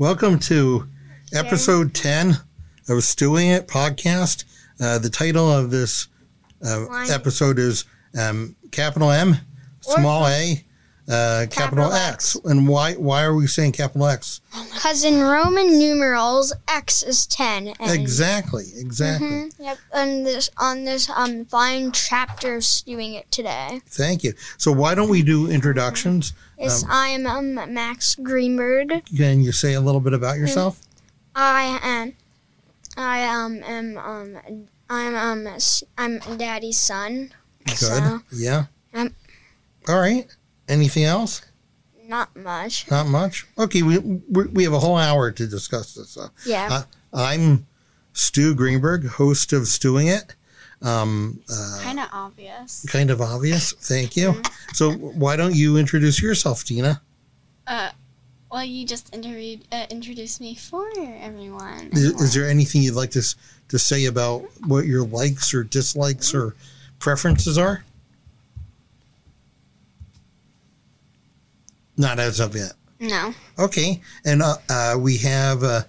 Welcome to episode 10 of STUing It podcast. Uh, the title of this uh, episode is um, capital M, small a, uh, capital, Capital X. And why why are we saying capital X? Because in Roman numerals, X is ten. And, Exactly, exactly. Mhm, Yep. And this on this um fine chapter of doing it today. Thank you. So why don't we do introductions? Yes, Um, I am um, Max Greenberg. Can you say a little bit about yourself? I am. I um am um I'm um I'm Daddy's son. Good. So yeah. Um, All right. Anything else? not much. Not much. Okay, we we we have a whole hour to discuss this. So. Yeah. Uh, I'm Stu Greenberg, host of STUing It. Um, uh, Kind of obvious. kind of obvious. Thank you. So, why don't you introduce yourself, Tina? Uh, well, you just interviewed, uh, introduced me for everyone. Is, is there anything you'd like to to say about what your likes or dislikes or preferences are? Not as of yet. no. Okay, and uh, uh, we have uh,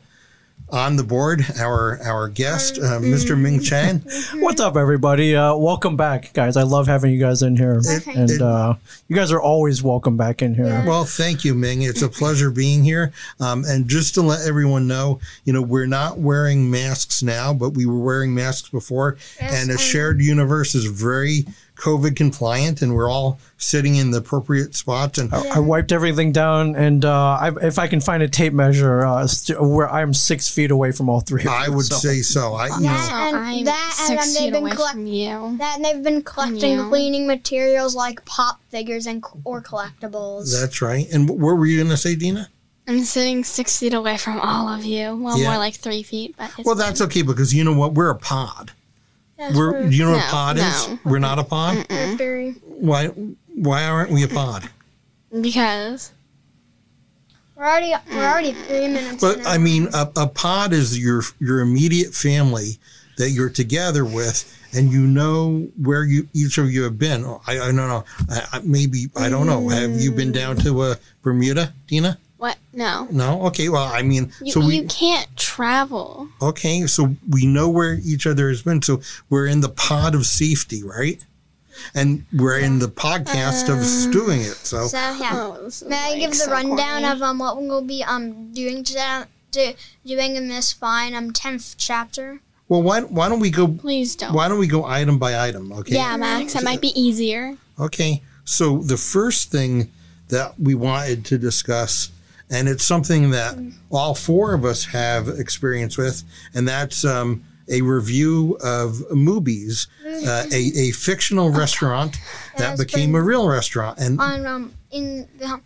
on the board our our guest, uh, Mr. Ming Chen. What's up, everybody? Uh, welcome back, guys. I love having you guys in here, It- and it- uh, you guys are always welcome back in here. Well, thank you, Ming. It's a pleasure being here. Um, and just to let everyone know, you know, we're not wearing masks now, but we were wearing masks before. Yes, and a um, shared universe is very COVID compliant, and we're all sitting in the appropriate spots. And I, I wiped everything down, and uh, I, if I can find a tape measure, uh, st- where I'm six feet away from all three. Of I you, would so. say so. I, you know, and I'm that, and six they've been away collect- from you. That and they've been collecting you. cleaning materials like pop figures and or collectibles. that's right. And what were you going to say, Dina? I'm sitting six feet away from all of you. Well, Yeah. more like three feet, but it's Well, that's okay because you know what? We're a pod. That's We're. true. Do you know what a No, pod is? no. We're not a pod. We're very- Why? Why aren't we a pod? because We're already we're already three minutes. But in. I mean, a, a pod is your your immediate family that you're together with, and you know where you each of you have been. I, I don't know. I, I, maybe I don't know. Have you been down to uh, Bermuda, Dina? What? No. No. Okay. Well, I mean, You, so we you can't travel. okay. So we know where each other has been. So we're in the pod of safety, right? And we're in the podcast of doing it. So so yeah. Oh, this is, May I like, give the so rundown corny. of um what we'll be um doing today? Do, doing in this fine um tenth chapter. well, why why don't we go? Please don't. Why don't we go item by item? Okay. Yeah, Max. that might be easier. Okay, so the first thing that we wanted to discuss, and it's something that all four of us have experience with, and that's um, a review of Mooby's, uh, a, a fictional restaurant that became a real restaurant. And on um in the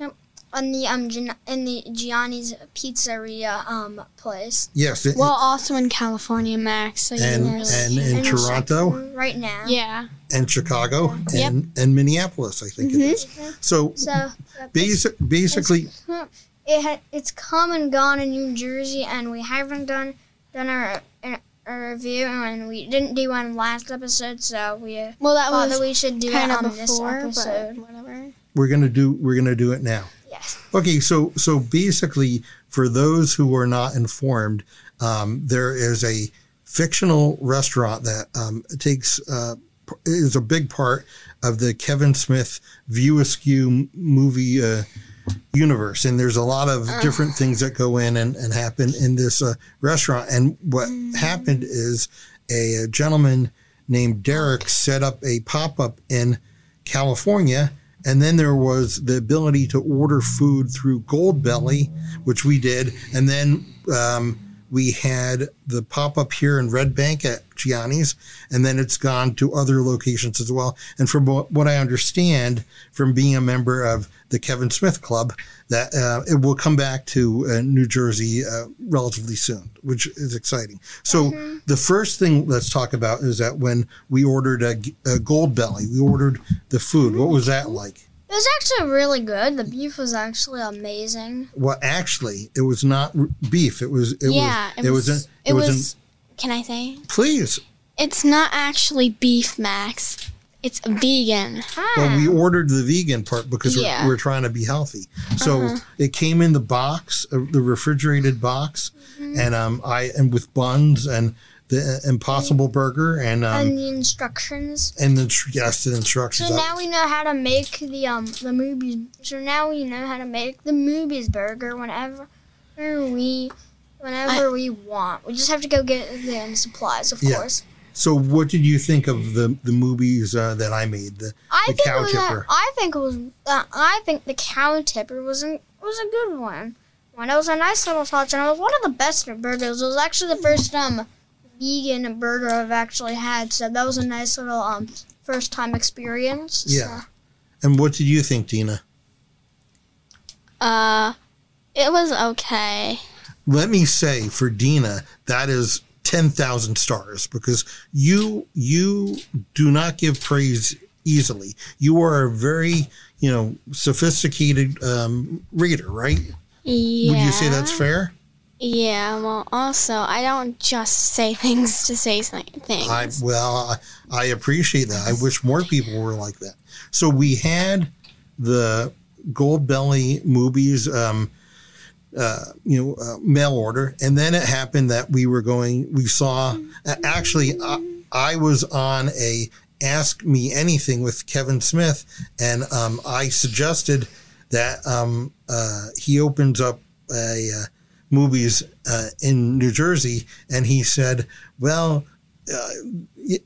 um, on the um in the Gianni's Pizzeria um place. yes, it, Well, also in California, Max. So and really and in in Toronto right now. yeah. and Chicago Yep. and, and Minneapolis, I think it is. So So basic, basically, it ha- it's come and gone in New Jersey, and we haven't done done a, a, a review, and we didn't do one last episode, so we uh, Well, that thought was that we should do it on of this episode. but whatever. we're gonna do we're gonna do it now. Yes. Okay, so so basically, for those who are not informed, um, there is a fictional restaurant that um, takes uh, is a big part of the Kevin Smith View Askew movie uh, universe, and there's a lot of different things that go in and, and happen in this uh, restaurant. And what happened is a, gentleman named Derek set up a pop up in California. And then there was the ability to order food through Goldbelly, which we did. And then um, we had the pop up here in Red Bank at Gianni's, and then it's gone to other locations as well. And from what I understand from being a member of the Kevin Smith Club, that uh, it will come back to uh, New Jersey uh, relatively soon, which is exciting. So the first thing let's talk about is that when we ordered a, a Goldbelly, we ordered the food. What was that like? It was actually really good. The beef was actually amazing. Well, actually, it was not r- beef. It was. It yeah, was. It was. a- it was. was. an- can I say? please. It's not actually beef, Max. It's vegan. Well, we Ah. ordered the vegan part because Yeah. we're, we're trying to be healthy. So it came in the box, uh, the refrigerated box, and um, I and with buns and the Impossible Burger and um, and the instructions. and the yes, the instructions. So now we know how to make the um the Mooby's. So now we know how to make the Mooby's burger whenever we whenever we want. We just have to go get the um, supplies, of Yeah. course. so, what did you think of the the Mooby's uh, that I made? The I The think cow it was tipper. A, I think it was. Uh, I think the cow tipper was an, was a good one. One. It was a nice little touch, and it was one of the best burgers. It was actually the first um vegan burger I've actually had. So that was a nice little um first time experience. Yeah. So. and what did you think, Dina? Uh, it was okay. let me say for Dina, that is 10,000 stars because you you do not give praise easily. You are a very, you know, sophisticated um, reader, right? Yeah. Would you say that's fair? Yeah. Well, also, I don't just say things to say things. I well, I, appreciate that. I wish more people were like that. So we had the Gold Belly Mooby's, um, uh, you know, uh, mail order, and then it happened that we were going. We saw actually, I, I was on a Ask Me Anything with Kevin Smith, and um, I suggested that um, uh, he opens up a uh, Mooby's uh, in New Jersey, and he said, "Well." Uh,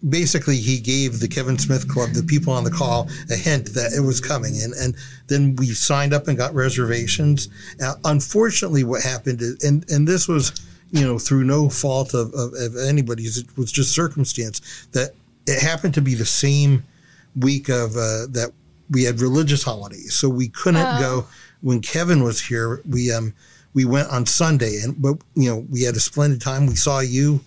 basically he gave the Kevin Smith Club, the people on the call, a hint that it was coming, and and then we signed up and got reservations. Uh, unfortunately, what happened is, and and this was, you know, through no fault of, of, of anybody's, it was just circumstance that it happened to be the same week of uh, that we had religious holidays, so we couldn't go when Kevin was here. We um we went on Sunday, and but you know we had a splendid time. We saw you.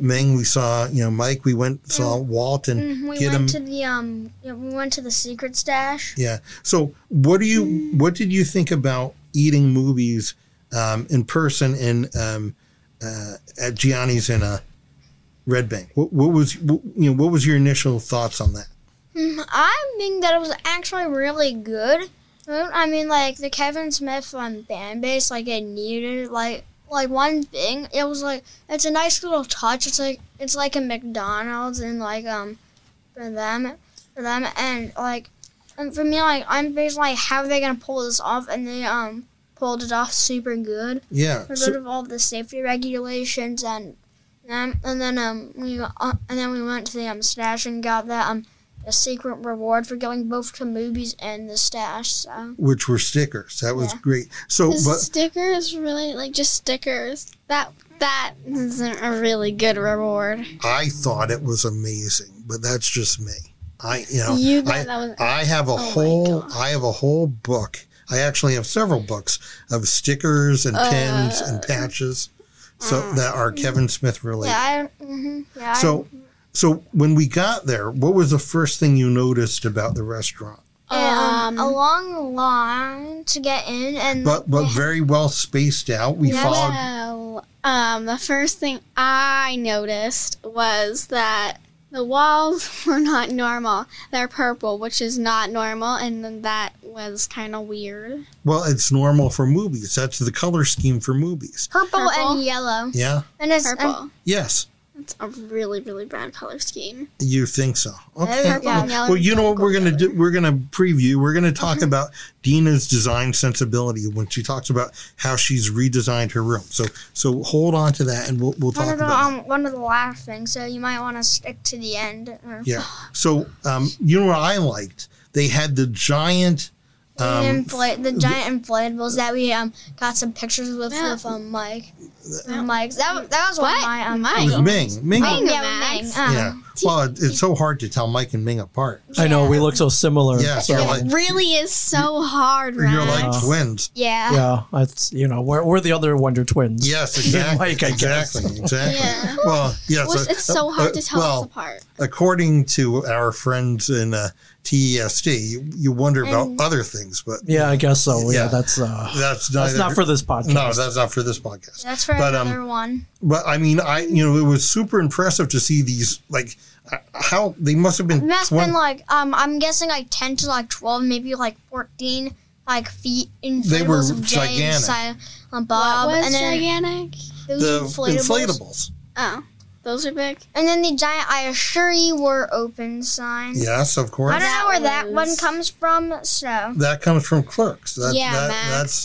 Ming, we saw, you know, Mike, we went, saw Walt and Mhm, We get him. went to the um. yeah, We went to the secret stash. Yeah. So, what do you what did you think about eating Mooby's um, in person in um, uh, at Gianni's in uh, Red Bank? What, what was what, you know what was your initial thoughts on that? I think that it was actually really good. I mean, like the Kevin Smith um, fan base, like it needed like like one thing. It was like it's a nice little touch. It's like it's like a McDonald's and like um for them for them and like and for me like I'm basically like how are they gonna pull this off and they um pulled it off super good. Yeah. Got So, of all the safety regulations and um, and then um we uh, and then we went to the um stash and got that um a secret reward for going both to Mooby's and the stash. So which were stickers. That was Yeah. great. So, but stickers really like just stickers. That that isn't a really good reward. I thought it was amazing. But that's just me. I you know you I, that was I have a my whole I have a whole book. I actually have several books of stickers and pins and patches. So that are Kevin Smith related. yeah, I hmm yeah. I- So, so when we got there, what was the first thing you noticed about the restaurant? um, um, a long line to get in, and But but very well spaced out. We Yeah. followed. Well, um, the first thing I noticed was that the walls were not normal. They're purple, which is not normal, and then that was kind of weird. Well, it's normal for Mooby's. That's the color scheme for Mooby's. purple, Purple? and yellow, Yeah. and it's and- Purple. Yes, That's a really, really bad color scheme. you think so? Okay. Purple and yellow Well, you know what we're gonna do? We're gonna preview. We're gonna talk about Dina's design sensibility when she talks about how she's redesigned her room. So so hold on to that, and we'll we'll one talk of the about. um one of the last things. So you might want to stick to the end. Or, Yeah. So um, you know what I liked? They had the giant. The Um, inflate the giant inflatables that we um got some pictures with Yeah. with um Mike. Yeah. Mike's that that was one What? of my um Mike? it was Ming. Ming. Ming. yeah, Max. Ming. Um, Yeah. Well, it, it's so hard to tell Mike and Ming apart. I know we look so similar. Yeah, so, so like- It really is so hard, right? You're like Uh, twins. Yeah. yeah, that's you know we're, we're the other Wonder Twins. Yes, exactly. Mike, I guess. exactly. Exactly. Yeah. Well, yes. Well, uh, it's so uh, hard uh, to tell well, us apart. according to our friends in uh, TESD, you, you wonder about And- other things, but Yeah, I guess so. Yeah, Yeah. that's uh, that's that's not for this podcast. No, that's not for this podcast. That's for But, um, another one. But I mean, I you know, it was super impressive to see these like uh, how they must have been. It must have 20 been like um I'm guessing like ten to like twelve, maybe like fourteen like feet inflatables They were of James, gigantic. Silent Bob, what was and then gigantic? those the inflatables. inflatables. Oh, those are big. and then the giant "I assure you we're open" sign. Yes, of course. I don't know where that was- one comes from, so That comes from Clerks. That, Yeah, that, Max. that's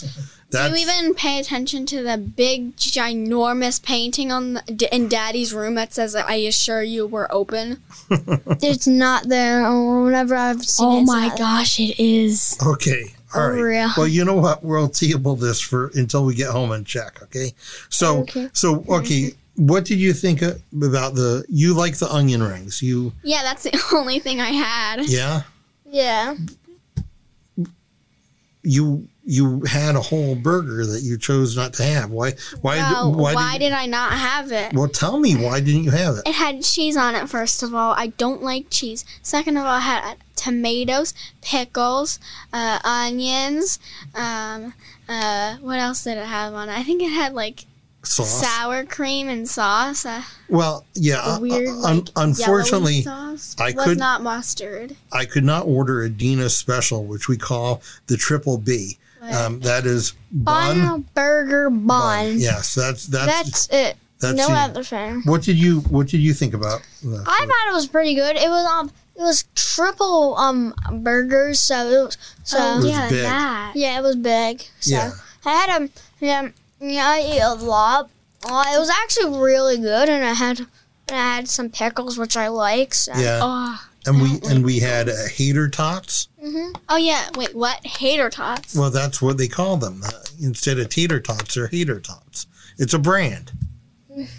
Do that's you even pay attention to the big, ginormous painting on the, in Daddy's room that says, "I assure you we're open"? it's not there. Or whenever I've seen oh it, Oh it's my not there. gosh, it is. okay. All right. Oh, yeah. Well, you know what? We'll table this for until we get home and check. Okay. So Okay. so okay. What did you think uh, about the? You like the onion rings? You Yeah, that's the only thing I had. yeah. Yeah, You you had a whole burger that you chose not to have. Why why Well, why, why, did, did I not have it? Well, tell me why didn't you have it? It had cheese on it, first of all. I don't like cheese. Second of all, it had tomatoes, pickles, uh, onions. Um, uh, what else did it have on it? I think it had like Sauce. sour cream and sauce. Uh, Well, yeah. uh, weird, uh, like, unfortunately, sauce. I was could- not mustard. I could not order a Dina's special, which we call the triple B. Um, that is bun. bun, burger, bun. bun. Yes, that's That's that's it. that's no the- other thing. What did you What did you think about? The I food? thought it was pretty good. It was um, it was triple um burgers, so it was so oh, was yeah, big. that. yeah, it was big. So Yeah. I had um, yeah, yeah, I ate a lot. Uh, it was actually really good, and I had and I had some pickles, which I like. So. Yeah, Oh, and we don't and like we had uh, hater tots. hmm oh yeah. Wait, what? Hater tots. Well, that's what they call them. Uh, instead of teeter tots, they're hater tots. It's a brand.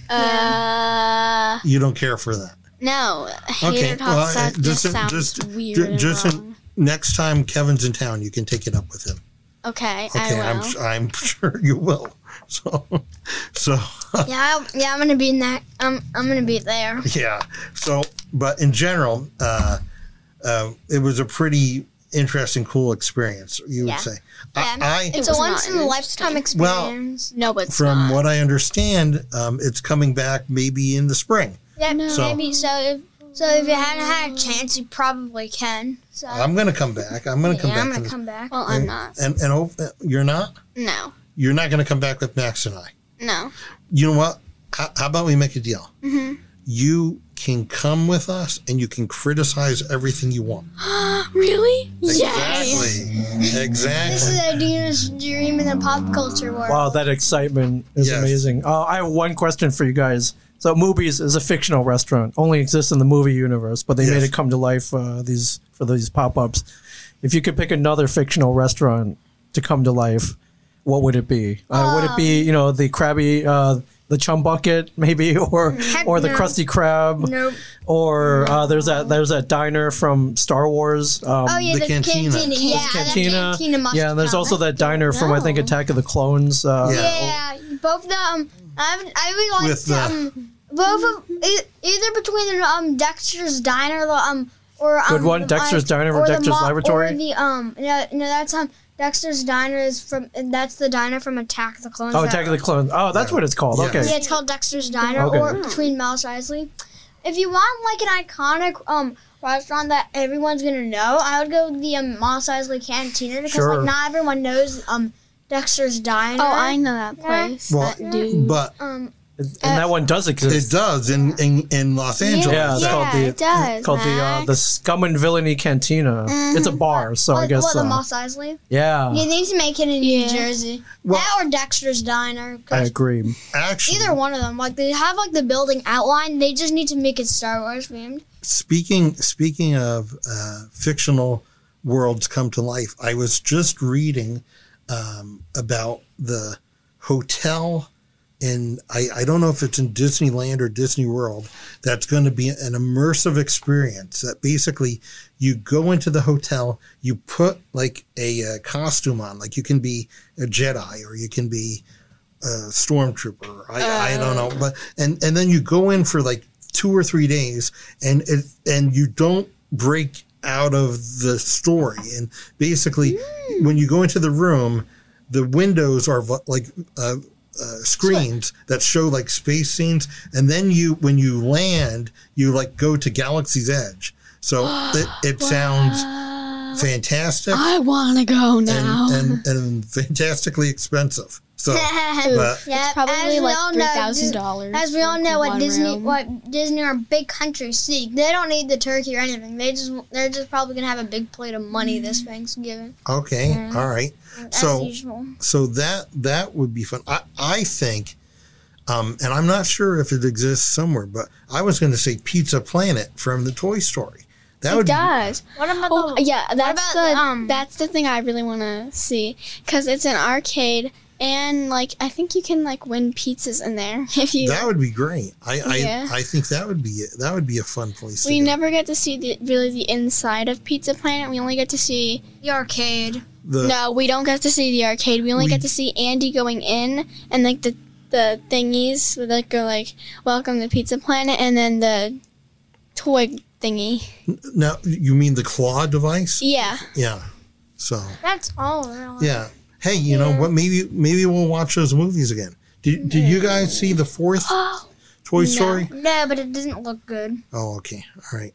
Uh, You don't care for that. no. Hater Okay, tots. well, that just, just- sounds just- weird. ju- just in- wrong. Next time Kevin's in town, you can take it up with him. Okay, Okay, I will. I'm. I'm sure you will. So, so Yeah, I, yeah, I'm gonna be in that. I'm I'm gonna be there. yeah. So, but in general, uh, uh, it was a pretty interesting, cool experience. You would Yeah. say. Yeah. I, It's was a once in a lifetime experience. Well, experience. no, but from not. what I understand, um, it's coming back maybe in the spring. yeah, no. So- maybe so. If so, if you hadn't had a chance, you probably can. So I'm going to come back. I'm going to come yeah, back. I'm gonna come back. well, I'm not. And and oh, uh, you're not. No, You're not going to come back with Max and I. no. You know what? How, how about we make a deal? hmm You can come with us and you can criticize everything you want. really? Yes. Exactly. Exactly. This is Adina's dream in the pop culture world. Wow, that excitement is Yes. amazing. Uh, I have one question for you guys. So, Mooby's is a fictional restaurant, only exists in the movie universe, but they Yes. made it come to life uh, these for these pop ups. If you could pick another fictional restaurant to come to life, what would it be? Uh, would it be you know the Krabby, uh, the Chum Bucket, maybe, or Heck or the no. Krusty Krab, Nope. or uh, there's that there's that diner from Star Wars. Um, Oh yeah, the the, cantina. cantina. Yeah, Cantina. the cantina must yeah, and there's count. also that diner from I think Attack of the Clones. Uh, Yeah. Yeah, both the um, I've, I would like With to, the- um, both of either between the um Dexter's Diner, the um, or um, Good one, the, Dexter's Diner or or the Dexter's Laboratory? or the um, no, no, that's um, Dexter's Diner is from that's the diner from Attack of the Clones. Oh, Attack of the Clones. Oh, that's what it's called. Yeah. Okay. Yeah, it's called Dexter's Diner, Okay. or between Mos Eisley. If you want like an iconic um restaurant that everyone's gonna know, I would go with the um, Mos Eisley Cantina because Sure. like not everyone knows um Dexter's Diner. Oh, I know that Yeah. place. Well, that dude. But um. And that one does it exist. does in, in, in Los Angeles. Yeah, it's Yeah, called the it does, called the uh, the Scum and Villainy Cantina. It's a bar, so I What, guess what, the uh, Mos Eisley? yeah, You need to make it in New Jersey. Well- that or Dexter's Diner. 'cause I agree. Actually, Either one of them. Like they have like the building outline. They just need to make it Star Wars themed. speaking speaking of uh, fictional worlds come to life, I was just reading um, about the hotel in I, I don't know if it's in Disneyland or Disney World that's going to be an immersive experience that basically you go into the hotel you put like a, uh costume on like you can be a Jedi or you can be a stormtrooper. I, I don't know but and and then you go in for like two or three days and it and you don't break out of the story. And basically, when you go into the room, the windows are like uh, uh, screens that show like space scenes, and then you when you land, you like go to Galaxy's Edge. So it, it sounds fantastic I want to go now. and, and and fantastically expensive. So, but yeah, Probably as like all three know, thousand Dis- dollars. As we all know, what Disney, what Disney are big countries seek. They don't need the turkey or anything. They just, they're just probably gonna have a big plate of money this Thanksgiving, okay, Yeah. all right. as So- usual. so that that would be fun. I I think, um, and I'm not sure if it exists somewhere, but I was going to say Pizza Planet from the Toy Story. That It would does. What about Oh the? yeah, that's about the the, um, that's the thing I really want to see because it's an arcade and like I think you can like win pizzas in there if you. that would be great. I Yeah. I, I think that would be that would be a fun place. we to go. never get to see the, really the inside of Pizza Planet. We only get to see. the arcade. the no, we don't get to see the arcade. We only We- get to see Andy going in and like the the thingies with like go like "Welcome to Pizza Planet" and then the toy thingy. now you mean the claw device? Yeah. Yeah. So That's all. Really. yeah. Hey, you know what? Maybe maybe we'll watch those movies again. Did, did you guys see the fourth Oh. Toy Story? No, but it doesn't look good. Oh, okay. All right.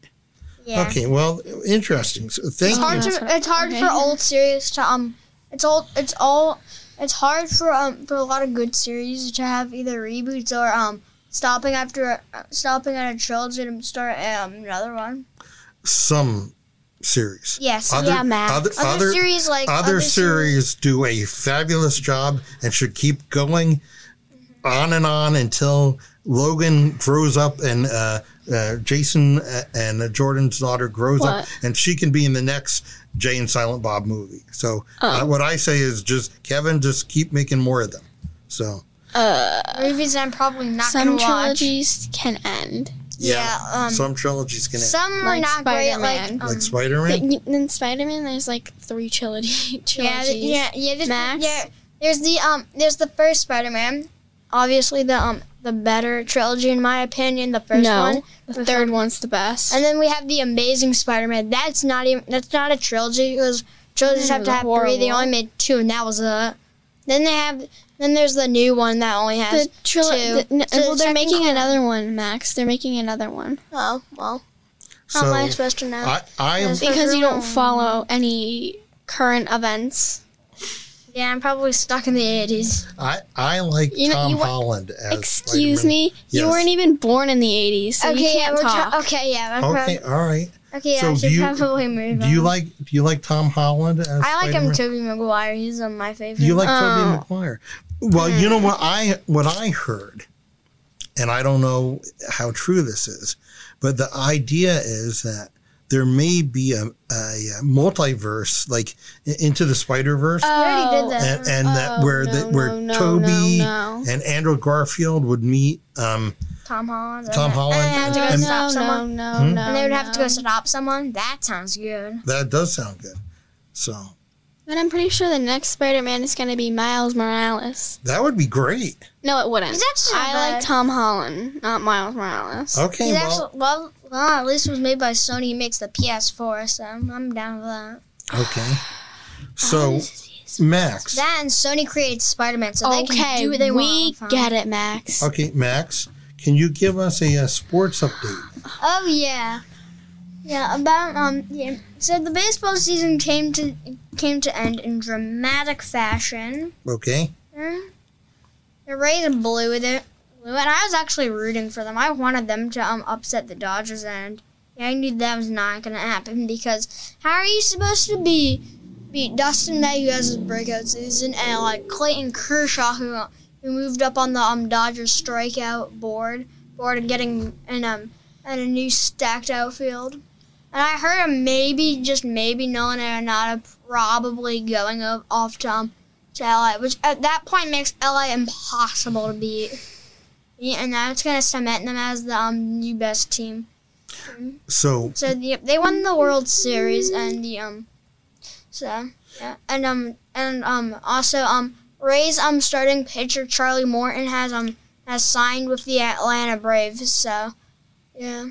Yeah. Okay. Well, interesting. So thank It's hard you. to. It's hard Okay. for old series to um. It's all. It's all. It's hard for um for a lot of good series to have either reboots or um stopping after uh, stopping at a trilogy and start um another one. Some series. Yes. Other, Yeah, Max. Other, other, other, series like other series do a fabulous job and should keep going on and on until Logan grows up and uh, uh, Jason uh, and Jordan's daughter grows up and she can be in the next Jay and Silent Bob movie. So uh, what I say is just Kevin, just keep making more of them. So movies I'm probably not Some gonna watch. trilogies can end. Yeah. um, some trilogies can end. some are Like not great. Spider-Man. Like um, like Spider Man. But in Spider Man, there's like three trilogy yeah, trilogies. th- yeah, yeah. There's, Max? yeah, there's the um, there's the first Spider-Man. Obviously, the um, the better trilogy in my opinion. The first No. one. The third one's the best. And then we have the Amazing Spider-Man. That's not even that's not a trilogy because trilogies Mm, have to have three. They only made two, and that was it. Then they have then there's the new one that only has the trilogy. two. The, So well, they're technically- making another one, Max. They're making another one oh well. How am I So supposed to know? I, I am because you don't follow any current events. yeah, I'm probably stuck in the '80s. I, I like You know, Tom you wa- Holland as Excuse Spider-Man. me, you weren't even born in the '80s, so okay, yeah, can't we're talk. tra- okay, yeah, I'm Okay, prob- all right. okay, yeah, So I should you- probably move. Do you like do you like Tom Holland as I like him, Spider-Man? Tobey Maguire. He's um, my favorite. You like Oh. Tobey Maguire? Well, you know what I what I heard, and I don't know how true this is, but the idea is that there may be a, a multiverse, like into the Spider Verse, already did that. and, and that Oh, where no, that where no, no, Tobey no, no. and Andrew Garfield would meet. Um, Tom Holland. Tom Holland And they have to go stop no, someone. no, no, Hmm? no, And they would have to go stop someone. That sounds good. that does sound good. So But I'm pretty sure the next Spider-Man is going to be Miles Morales. that would be great. No, it wouldn't. He's actually I bad. like Tom Holland, not Miles Morales. Okay, He's well, actually well, well, at least it was made by Sony. He makes the PS4, so I'm down with that. okay. So Max, That and Sony created Spider-Man, so they can Okay, do what they we want. We get it, Max. okay, Max, can you give us a, uh sports update? Oh yeah, yeah. About um, yeah. So the baseball season came to came to end in dramatic fashion. Okay. Hmm? The Rays blew with it, blew it. And I was actually rooting for them. I wanted them to um upset the Dodgers, and yeah, I knew that was not going to happen because how are you supposed to be beat Dustin May who has his breakout season and like Clayton Kershaw who who moved up on the um Dodgers strikeout board board and getting an um and a new stacked outfield. And I heard maybe just maybe Nolan Arenado probably going off to um to LA, which at that point makes LA impossible to beat. Yeah, and that's gonna cement them as the um, new best team. So So the, they won the World Series and the um, so yeah, and um and um also um Rays um starting pitcher Charlie Morton has um has signed with the Atlanta Braves. So yeah,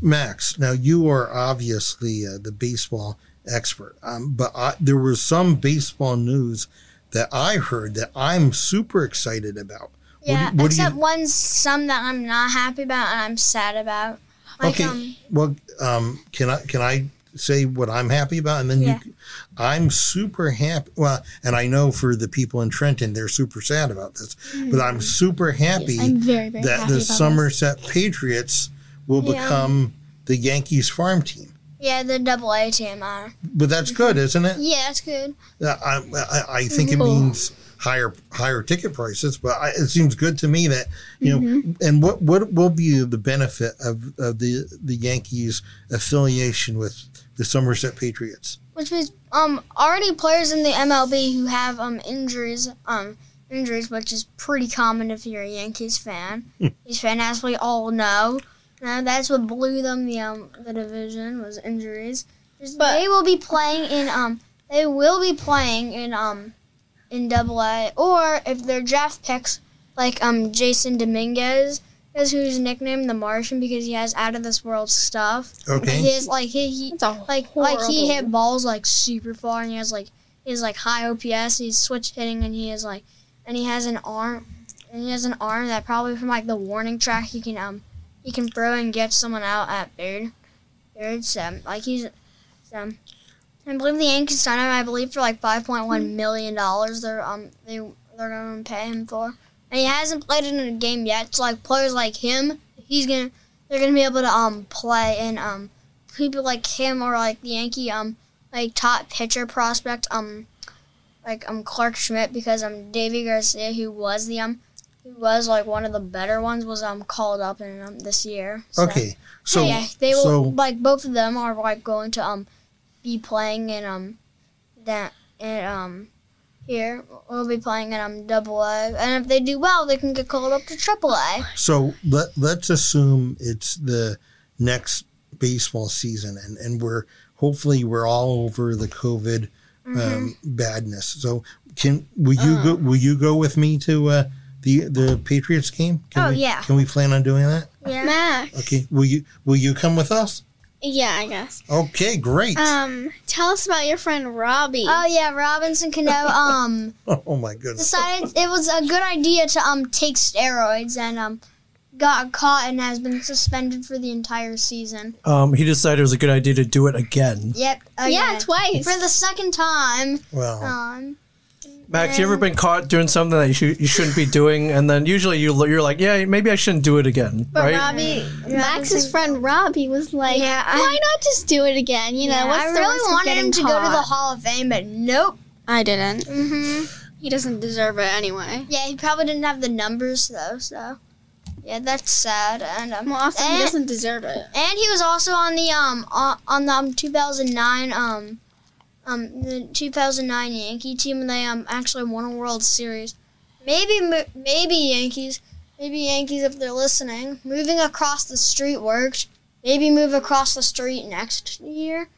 Max, now you are obviously uh, the baseball expert, um, but I, there was some baseball news that I heard that I'm super excited about. What do- Yeah, what do you- except one's some that I'm not happy about and I'm sad about. Like okay, um well, um, can I can I say what I'm happy about, and then Yeah. you? I'm super happy. Well, and I know for the people in Trenton, they're super sad about this, but I'm super happy I'm very, very that happy the about this. Somerset Patriots will Yeah. become the Yankees farm team. yeah, the double A team But that's good, isn't it? Yeah, that's good. I, I, I think it means higher higher ticket prices, but I, it seems good to me that you know. Mm-hmm. And what what will be the benefit of, of the the Yankees affiliation with the Somerset Patriots? Which means um already players in the MLB who have um injuries um injuries, which is pretty common if you're a Yankees fan. Yankees fan, as we all know. Now that's what blew them the um the division was injuries. Just- But- they will be playing in um they will be playing in um in Double A, or if they're draft picks like um Jasson Dominguez, is who's nicknamed the Martian because he has out of this world stuff. Okay, He is like he, he It's a like like he hit balls like super far and he has like he has like high OPS. He's switch hitting and he has like and he has an arm and he has an arm that probably from like the warning track he can um he can throw and get someone out at third. Third so like he's so I believe the Yankees signed him I believe for like five point one million dollars they're um they they're gonna pay him for. And he hasn't played in a game yet, so like players like him, he's gonna they're gonna be able to um play and um people like him or like the Yankee um like top pitcher prospect um like um Clarke Schmidt because um Deivi Garcia who was the um who was like one of the better ones was um called up in um this year. So, okay. So yeah, they will so like both of them are like going to um be playing in um that in um here we'll be playing in um double A and if they do well they can get called up to triple A. so let let's assume it's the next baseball season, and and we're hopefully we're all over the COVID Mm-hmm. um, badness. So can will you go? Will you go with me to uh, the the Patriots game? Can Oh, we, yeah. Can we plan on doing that? Yeah. Max. Okay. Will you Will you come with us? Yeah, I guess. Okay. Great. Um, tell us about your friend Robbie. Oh yeah, Robinson Cano um oh my goodness. decided it was a good idea to um take steroids and um got caught and has been suspended for the entire season. Um, he decided it was a good idea to do it again. Yep. yeah, twice. For the second time. Well, Um Max, you ever been caught doing something that you, sh- you shouldn't be doing, and then usually you you're like, yeah, maybe I shouldn't do it again, but right? Robbie, Max's friend Robbie was like, Yeah, I- why not just do it again? You know, yeah, what's I the really of wanted getting him to go to the caught? Hall of Fame, but nope. I didn't. hmm He doesn't deserve it anyway. Yeah, he probably didn't have the numbers though, so yeah, that's sad. And um, Well, also, he and, doesn't deserve it. and he was also on the um on, on the um, 2009 um um the 2009 Yankee team, and they um actually won a World Series. Maybe maybe Yankees, maybe Yankees if they're listening. Moving across the street worked. Maybe move across the street next year.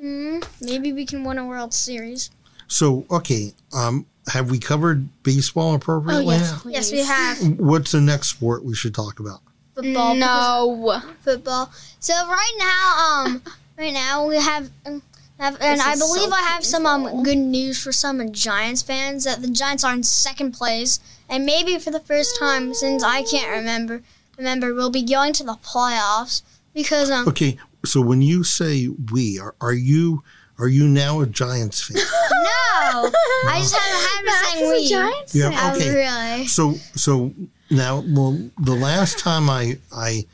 hmm Maybe we can win a World Series. so okay. Um, have we covered baseball Oh, appropriately? Yes, we have What's the next sport we should talk about? football. No. football. So right now, um, right now we have, um, have and I believe so I have some um good news for some Giants fans that the Giants are in second place, and maybe for the first time since I can't remember, remember we'll be going to the playoffs because um Okay. So when you say we, are, are you are you now a Giants fan? no, I just haven't had Max to say we. a Giants Yeah, fan. Okay. really? So so now, well, the last time I I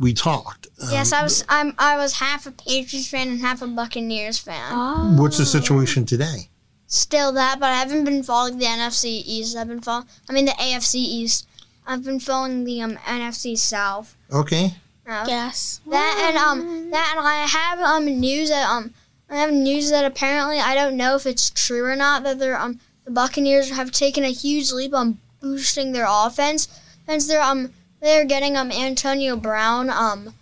we talked. Um, yes, I was. I'm. I was half a Patriots fan and half a Buccaneers fan. Oh. What's the situation today? still that, but I haven't been following the NFC East. I've been following, I mean the AFC East. I've been following the um, NFC South. Okay. Uh, Yes. That and um that and I have um news that um I have news that apparently I don't know if it's true or not that they're um the Buccaneers have taken a huge leap on boosting their offense. Since they're um they're getting um Antonio Brown um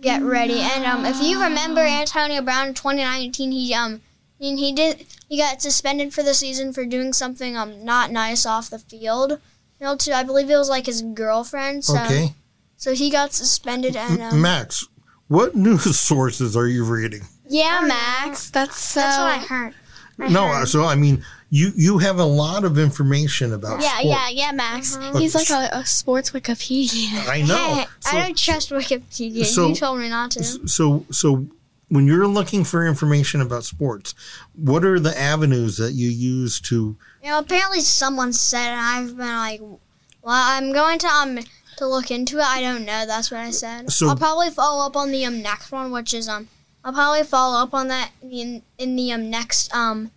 get ready and um if you remember Antonio Brown in 2019 he um and he did he got suspended for the season for doing something um not nice off the field. You know, to I believe it was like his girlfriend. So Okay. so he got suspended and um, Max, what news sources are you reading? Yeah, Max. That's so. That's what I heard. I No, heard. so I mean, you you have a lot of information about. yeah, sport. yeah, yeah, Max. Uh-huh. He's like a, a sports Wikipedia. I know. Hey, So- I don't trust Wikipedia. so- you told me not to. so so when you're looking for information about sports, what are the avenues that you use to? You know, apparently someone said, and I've been like, "Well, I'm going to um to look into it." I don't know. That's what I said. So- I'll probably follow up on the um next one, which is um I'll probably follow up on that in in the um next um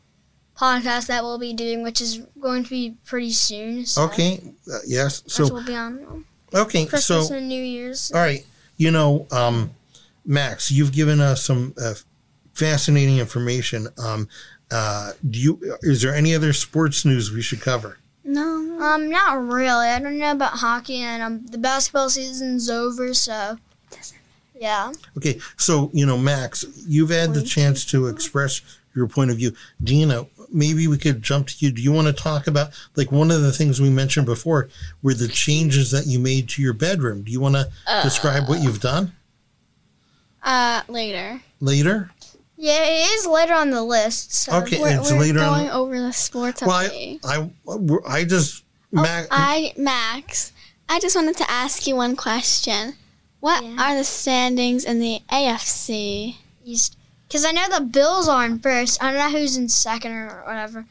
podcast that we'll be doing, which is going to be pretty soon. So Okay, uh, yes. which So will be on okay, Christmas so and New Year's. all right, you know, um, Max, you've given us some uh, fascinating information. Um, uh, do you? Is there any other sports news we should cover? No. Um, not really. I don't know about hockey, and um, the basketball season's over, so yeah. Okay, so you know, Max, you've had the chance to express your point of view. Dina, maybe we could jump to you. Do you want to talk about like one of the things we mentioned before were the changes that you made to your bedroom? Do you want to describe what you've done Uh, later. later? Yeah, it is later on the list. So. Okay, We're, it's we're later going on. over the sports Well. I, I, I just Max. Oh, I Max, I just wanted to ask you one question. What Yeah. are the standings in the AFC? East. Because I know the Bills are in first. I don't know who's in second or whatever.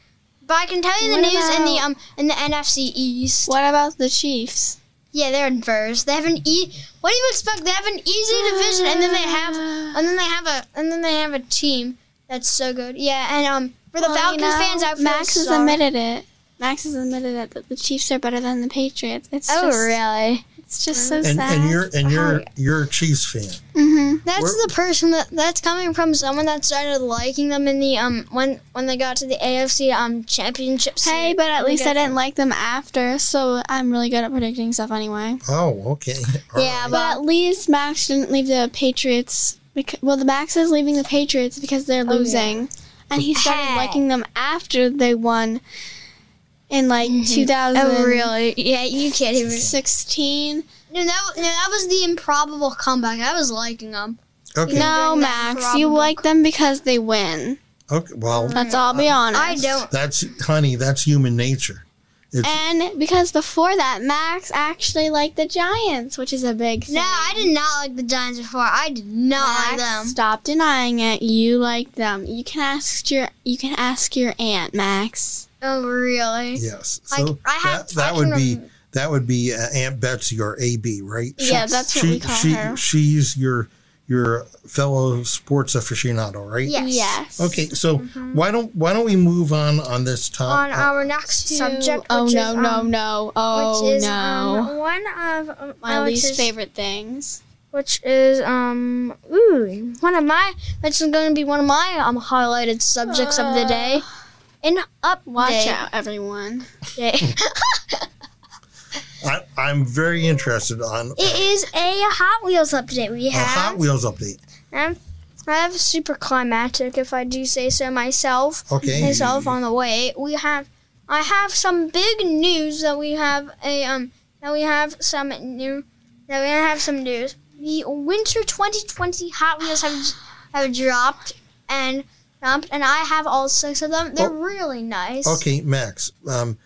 But I can tell you the What news in the um in the NFC East. What about the Chiefs? Yeah, they're in first. They have an e. What do you expect? They have an easy division, and then they have and then they have a and then they have a team that's so good. Yeah, and um for the Well, you Falcons know, fans, Max has sorry. admitted it. Max has admitted it that the Chiefs are better than the Patriots. It's Oh just, really? It's just so and, sad. and you're and you're you're a Chiefs fan. hmm That's Where- the person that that's coming from someone that started liking them in the um when when they got to the AFC um championship. Hey, seat. but at We least I didn't like them after, so I'm really good at predicting stuff anyway. Oh, okay. All Yeah, right. But at least Max didn't leave the Patriots. Because, well, the Max is leaving the Patriots because they're Oh, yeah. losing, and he started Hey. liking them after they won in like Mhm. 2016. Oh really? Yeah, you can't even. 16. No, that no, that was the improbable comeback. I was liking them. Okay. No, During Max, you like them because they win. Okay. Well, Let's all be honest. I don't. that's honey. That's human nature. It's And because before that, Max actually liked the Giants, which is a big thing. No, I did not like the Giants before. I did not like them. Stop denying it. You like them. You can ask your you can ask your aunt, Max. Oh really? yes. Like, So I have. that, that I would be rem- that would be uh, Aunt Betsy or AB, right? Yeah, that's what she, we call she, her. She's your your fellow sports aficionado, right? Yes. Yes. Okay, so why don't why don't we move on on this Mm-hmm. On topic? our next To- subject, oh which no is, no um, no oh which is no um, one of um, my uh, least is- favorite things. which is um ooh one of my which is going to be one of my um highlighted subjects of the day. An update. Watch out, everyone. I, I'm very interested on It is a Hot Wheels update. We have a have Hot Wheels update. Um, I have super climatic, if I do say so myself. Okay. Myself on the way. We have, I have some big news that we have a um that we have some new that we have some news. The Winter 2020 Hot Wheels have have dropped and and I have all six of them. They're Oh. really nice. Okay, Max. Um,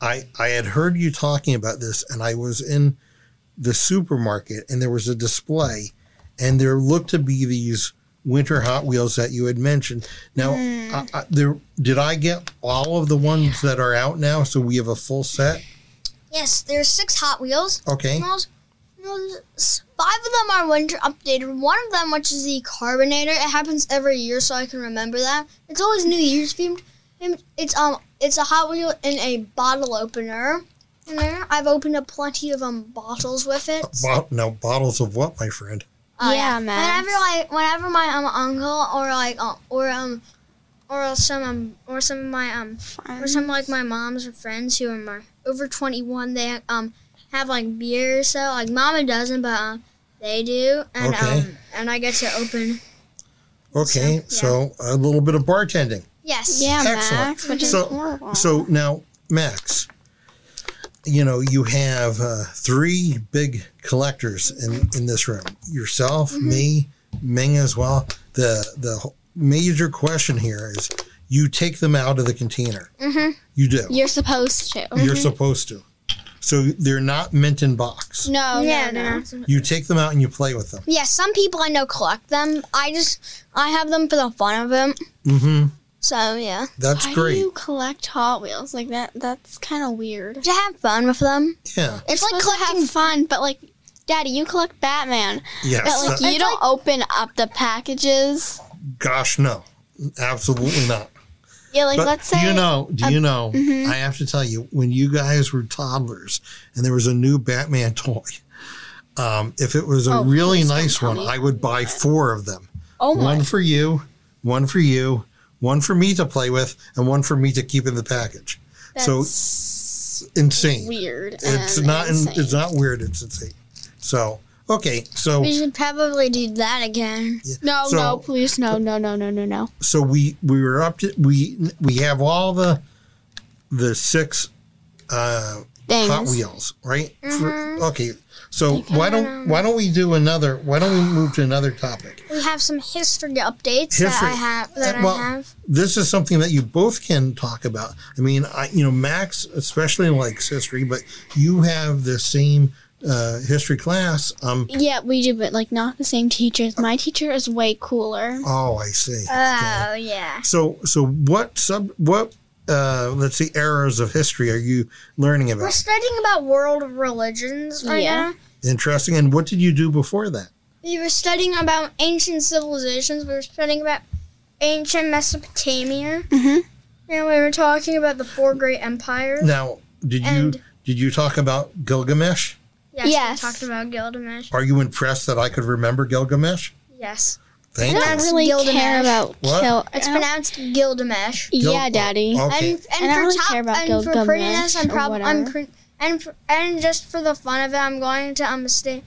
I I had heard you talking about this, and I was in the supermarket, and there was a display, and there looked to be these winter Hot Wheels that you had mentioned. Now, I, I, there did I get all of the ones that are out now? So we have a full set. Yes, there's six Hot Wheels. Okay. Those- those- Five of them are winter updated. One of them, which is the Carbonator, it happens every year, so I can remember that. It's always New Year's themed. It's um, it's a Hot Wheel in a bottle opener. In there, I've opened up plenty of um bottles with it. Bo- now bottles of what, my friend? Oh, Yeah, Max. Whenever like, whenever my um uncle or like uh, or um or some um or some of my um or some like my mom's friends who are my, over 21 they um have like beer or so like mama doesn't but um they do and Okay. um and i get to open Okay, so, So, a little bit of bartending. yes Yeah, Excellent. Max, which is So- horrible. So now, Max, you know you have uh, three big collectors in in this room: yourself, Mm-hmm. me, Ming as well. The the major question here is you take them out of the container. Mm-hmm. You do. You're supposed to. You're supposed to. So they're not mint in box. No, yeah, no, no. no. You take them out and you play with them. Yeah, some people I know collect them. I just I have them for the fun of them. hmm So yeah, That's Why great. do you collect Hot Wheels like that? That's kind of weird. to have fun with them. yeah. It's You're like supposed to collecting. have fun, but like, Daddy, you collect Batman, Yes. but like that- you don't open up the packages. gosh, no. Absolutely not. Yeah, like But let's do say you know? Do you know? mhm. I have to tell you, when you guys were toddlers and there was a new Batman toy, um, if it was a Oh, really nice one. I would buy four of them. Oh my! One for you, one for you, one for me to play with, and one for me to keep in the package. so insane. weird. It's not. insane. It's not weird. It's insane. So okay. So We should probably do that again. No, So- no, please, no, no, no, no, no, no. so we we were up to we we have all the the six uh Things. Hot Wheels, right? For- Mhm. okay. So why don't why don't we do another? Why don't we move to another topic? We have some history updates that I have. That Uh, well- I have. This is something that you both can talk about. I mean, I you know Max especially likes history, but you have the same uh, history class. Um. Yeah, we do, but like not the same teachers. My teacher is way cooler. Oh, I see. Okay. Oh yeah. So so what sub what uh let's see eras of history are you learning about? We're studying about world religions right Yeah. now. Interesting. And what did you do before that? We were studying about ancient civilizations. We were studying about ancient Mesopotamia. Mhm. And we were talking about the four great empires. Now, did you And- did you talk about Gilgamesh? Yes, Yes. we talked about Gilgamesh. Are you impressed that I could remember Gilgamesh? Yes. Thank I don't That's really Gilgamesh. care about What? kill. It's pronounced Gilgamesh. Gil- yeah, Daddy. Okay. And, and I don't for really top, care about and for Gilgamesh prettiness, I'm or probably I'm whatever. pre- and for, and just for the fun of it, I'm going to um stay.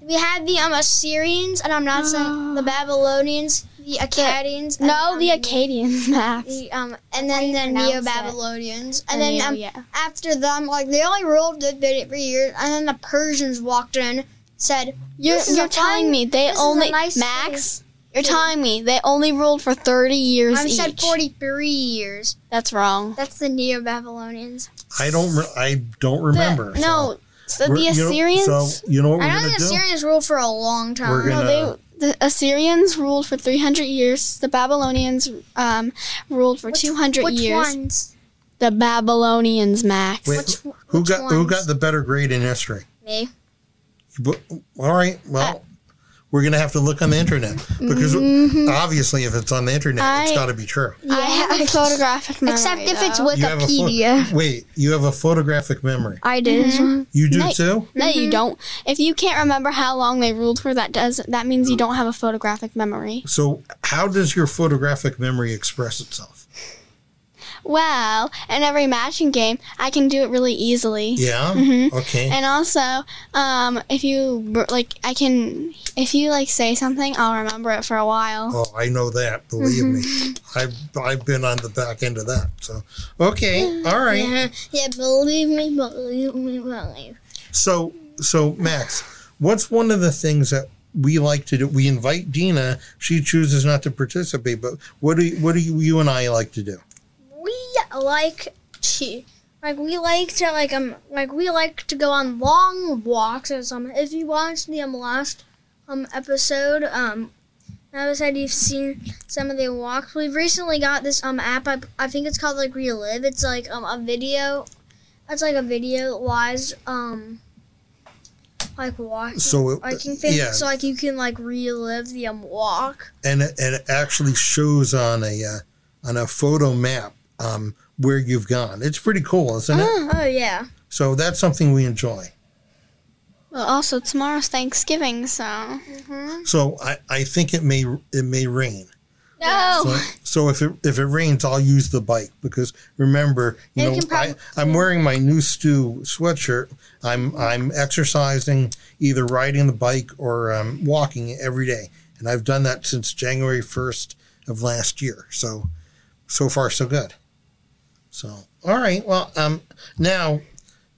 We had the um Assyrians, and I'm not saying the Babylonians, the Akkadians. and, No, um, the Acadians, Max. the, um, and then you the pronounce Neo it. Babylonians, and then Neo, um, yeah. after them, like they only ruled it for for years, and then the Persians walked in, said, You're, you're telling fun- me they this is a only nice Max. You're telling me they only ruled for thirty years "I said 43 years." That's wrong. That's the Neo Babylonians. I don't. Re- I don't remember. The, no, so We're- the you know- Assyrians. so you know what we're I know gonna the do? Assyrians ruled for a long time. We're gonna- they the Assyrians ruled for three hundred years. The Babylonians um, ruled for Which- two hundred Which years. ones? The Babylonians, Max. Wait, Which, who which got who got the better grade in history? Me. But, all right. Well, we're gonna have to look on the internet because mm-hmm. obviously, if it's on the internet, it's got to be true. I have a photographic memory. Except if it's though. You pho- Wikipedia. wait. You have a photographic memory. I did. Mm-hmm. You do No. too. No, you mm-hmm. don't. If you can't remember how long they ruled for, that does that means you don't have a photographic memory. So, how does your photographic memory express itself? Well, in every matching game, I can do it really easily. Yeah. Mhm. Okay. And also, um, if you like, I can. If you like say something, I'll remember it for a while. Oh, I know that. Believe me, I've I've been on the back end of that. So, okay, all right. Yeah, yeah, believe me, believe me, believe. So, so Max, what's one of the things that we like to do? We invite Dina. She chooses not to participate, but what do you, what do you, you and I like to do? Like to, like, we like to, like, um, like, we like to go on long walks or something. If you watched the um, last um episode, um, episode you've seen some of the walks. We've recently got this um app. I, I think it's called like Relive. It's like um a video. It's like a video wise um. Like walking, So it- like you think, yeah. so like you can like relive the um walk. And it, and it actually shows on a uh, on a photo map um, where you've gone. It's pretty cool, isn't it? Oh yeah. So that's something we enjoy. Well, also tomorrow's Thanksgiving, so hmm So I, I think it may it may rain. no. So, so if it if it rains, I'll use the bike because remember, you You know, can prob- I, I'm wearing my new Stu sweatshirt. I'm I'm exercising, either riding the bike or um, walking every day, and I've done that since January 1st of last year. So, so far so good. So, all right. Well, um, now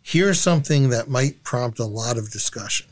here's something that might prompt a lot of discussion.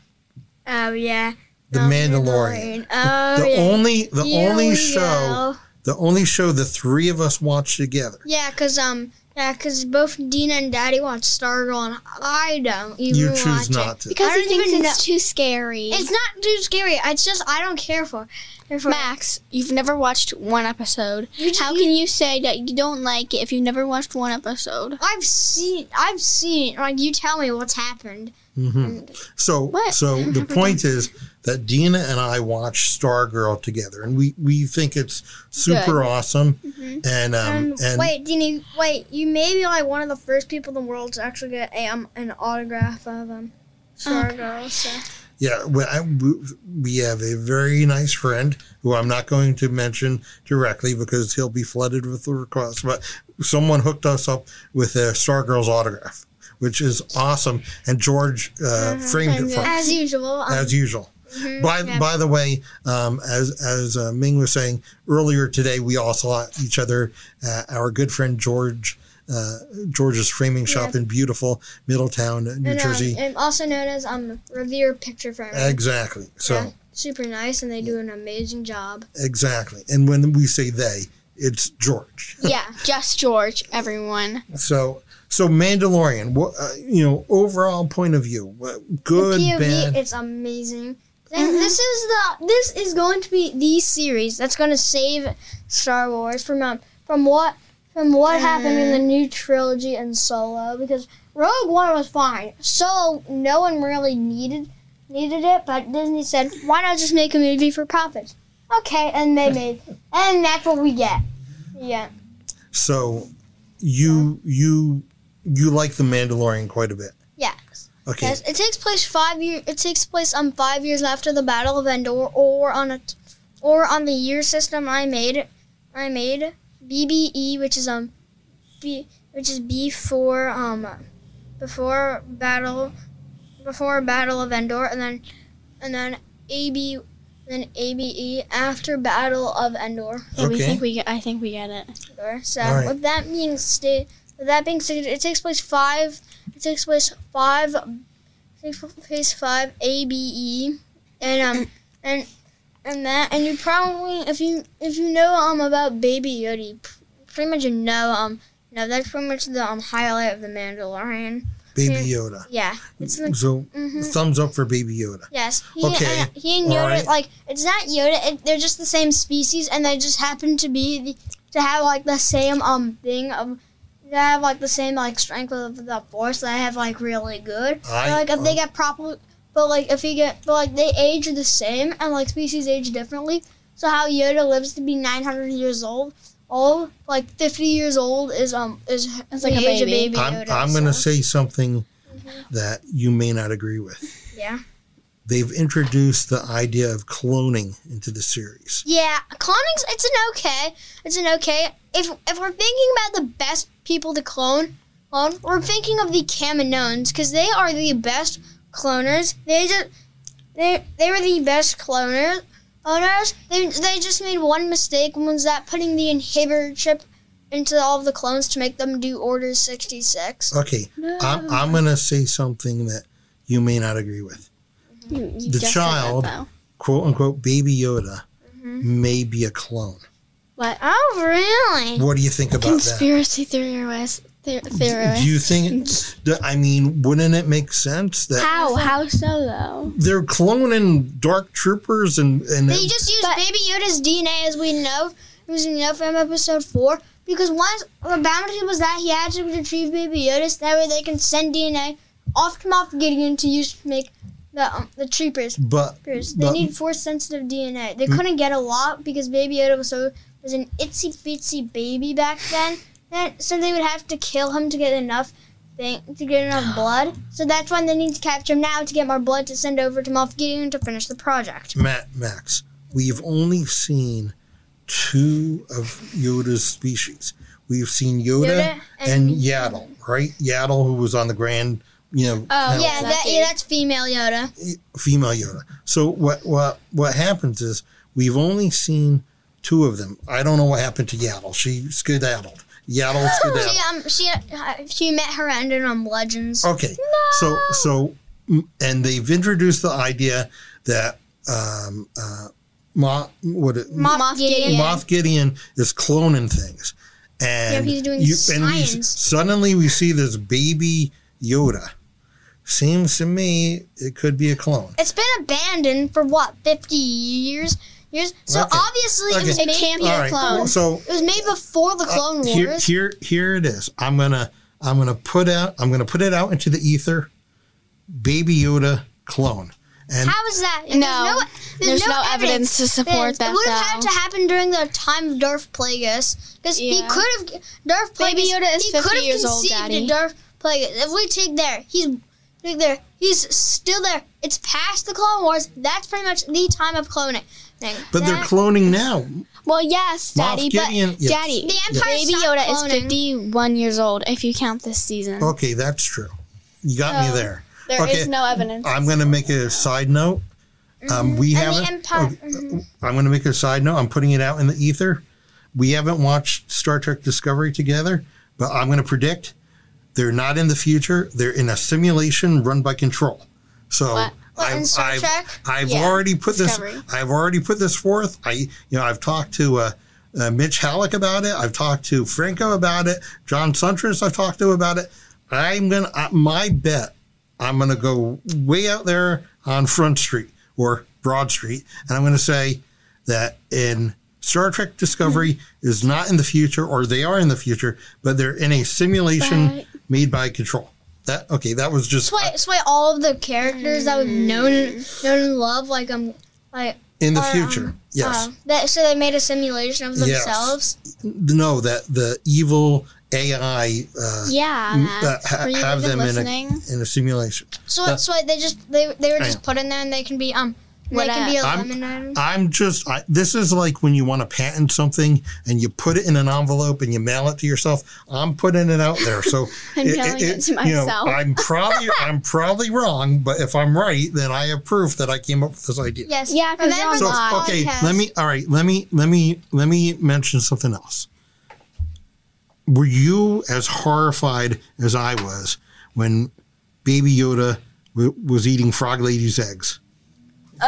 Oh yeah. The Mandalorian. Oh, the yeah. only the Here only show go. the only show the three of us watched together. Yeah, cause um, yeah, cause both Dina and Daddy watch Stargirl, and I don't even You watch choose it. to. Because I he don't thinks even it's too scary. It's not too scary. It's just I don't care for. it. for Max, you've never watched one episode. You ju- How you- can you say that you don't like it if you've never watched one episode? I've seen. I've seen. Like you tell me what's happened. Hmm So What? so the point is that Dina and I watched Stargirl together, and we we think it's super awesome. Mhm. And um Um, and wait, Dina. Wait, you may be like one of the first people in the world to actually get a, um, an autograph of um, Stargirl. So. yeah, we, I, we- we have a very nice friend who I'm not going to mention directly because he'll be flooded with the requests. But someone hooked us up with a Stargirl's autograph, which is awesome. And George uh, framed it for us. As usual. Um, as usual. mhm, By yeah. by the way, um, as as uh, Ming was saying earlier today, we all saw each other. Uh, our good friend George, uh, George's framing shop in beautiful Middletown, New and, um, Jersey. and also known as um Revere Picture Framing. exactly. So Yeah, super nice, and they do an amazing job. exactly. And when we say they, it's George. yeah, just George, everyone. So so Mandalorian. What uh, you know? Overall point of view. What, good, the POV, bad. it's amazing. And this is the this is going to be the series that's going to save Star Wars from um, from what from what happened in the new trilogy and Solo because Rogue One was fine. Solo, no one really needed needed it, but Disney said, "Why not just make a movie for profit?" Okay, and they made, and that's what we get. Yeah, So you you you like the Mandalorian quite a bit. Yes. Okay. Yes, it takes place five years. It takes place um five years after the Battle of Endor, or on a, or on the year system I made. I made BBE, which is um, B, which is before um, before battle, before Battle of Endor, and then, and then AB, then ABE after Battle of Endor. Yeah, we Okay. think we get, I think we get it. Endor. So All right. with that being sta- with that being said, it takes place five. It takes place five. Takes place five ABE, and um and and that and you probably if you if you know um about Baby Yoda, pretty much know um no that's pretty much the um highlight of the Mandalorian. Baby Yoda. Yeah, So mhm. thumbs up for Baby Yoda. Yes. He, Okay, And, he and Yoda, right. like, it's not Yoda. It, they're just the same species, and they just happen to be the, to have like the same um thing of. They have like the same like strength of the force. They have like really good. I- like if they get proper, but like if you get, but like they age the same, and like species age differently. So how Yoda lives to be 900 years old, old like 50 years old is um is It's like a age of baby. baby I'm, I'm going to so, say something that you may not agree with. yeah. They've introduced the idea of cloning into the series. Yeah, cloning's it's an okay. It's an okay. If if we're thinking about the best people to clone, clone, we're thinking of the Kaminoans because they are the best cloners. They just they they were the best cloners. Owners, they they just made one mistake was that putting the inhibitor chip into all of the clones to make them do Order sixty six. Okay, I'm, I'm going to say something that you may not agree with. You, you The just that, child- Quote unquote, Baby Yoda Mm-hmm. may be a clone. What? Oh really? What do you think about that? Conspiracy theorist. The- theorist. Do you think? that- I mean, wouldn't it make sense that How? How so though? they're cloning dark troopers and and They just use Baby Yoda's DNA as we know, as we know from episode four. Because once the bounty was that he had to retrieve Baby Yoda, so that way they can send DNA off to Moff Gideon to use to make the um, the troopers. but troopers. They But- need force sensitive DNA. They couldn't get a lot because Baby Yoda was so was an itsy bitsy baby back then. So they would have to kill him to get enough thing to get enough blood. So that's why they need to capture him now to get more blood to send over to Moff Gideon to finish the project. Matt Max, we've only seen two of Yoda's species. We've seen Yoda, Yoda and, and- Yaddle, right? Yaddle, who was on the Grand, you know, Oh, Yeah, that, yeah, that's female Yoda. female Yoda. So what what what happens is we've only seen two of them. I don't know what happened to Yaddle. She skedaddled. Yaddle skedaddled. She um she uh, she met her end in um Legends. Okay. No. So so and they've introduced the idea that um, uh, Moth, what it, Moff, Moff Gideon. Gideon. Moff Gideon is cloning things, and Yeah, he's doing and we, science. suddenly we see this baby Yoda. Seems to me it could be a clone. It's been abandoned for what, 50 years? Years? So Okay. obviously Okay. it was It can't be All a right, clone. so it was made before the Clone Uh, here, Wars. here, here it is. I'm gonna, I'm gonna put out, I'm gonna put it out into the ether. Baby Yoda clone, and How is that? No, there's no evidence to support that, It would have had to happen during the time of Darth Plagueis because he could have Darth Plagueis. Baby Yoda is he 50 could have years old, conceived Daddy. Darth Plagueis. If we take there, he's take there. He's still there. It's past the Clone Wars. That's pretty much the time of cloning. but they're cloning now. Well, yes, Moff Daddy, Gideon- but yes. Daddy, The Empire Baby stopped Yoda is 51 years old if you count this season. Okay, that's true. You got me So, there. There is okay. no evidence. I'm going to make a side note. Um, we And the haven't. Empire. okay, I'm going to make a side note. I'm putting it out in the ether. We haven't watched Star Trek Discovery together, but I'm going to predict they're not in the future. They're in a simulation run by Control. So What? I've, I've? I've Yeah, already put Discovery. this. I've already put this forth. I, you know, I've talked to uh, uh, Mitch Halleck about it. I've talked to Franco about it. John Suntress, I've talked to about it. I'm gonna. Uh, my bet. I'm gonna go way out there on Front Street or Broad Street, and I'm gonna say that in Star Trek Discovery is not in the future, or they are in the future, but they're in a simulation But- made by Control. That okay? That was just That's why, that's why all of the characters that we've known and, known and loved, like um, like in the are, future. um, yes. uh, that so they made a simulation of Yes. themselves. no, that the evil AI uh, yeah, uh, ha- you have them in listening? a, in a simulation. So that's why they just they they were just put in there and they can be um they What can be up? I'm- eliminated. I'm just, I, this is like when you want to patent something and you put it in an envelope and you mail it to yourself. I'm putting it out there. So I'm mailing it to you know. I'm probably, I'm probably wrong, but if I'm right, then I have proof that I came up with this idea. yes. Yeah, 'cause Remember you're So this online. okay, podcast? let me. All right, let me let me let me mention something else. Were you as horrified as I was when Baby Yoda w- was eating Frog Lady's eggs? Oh,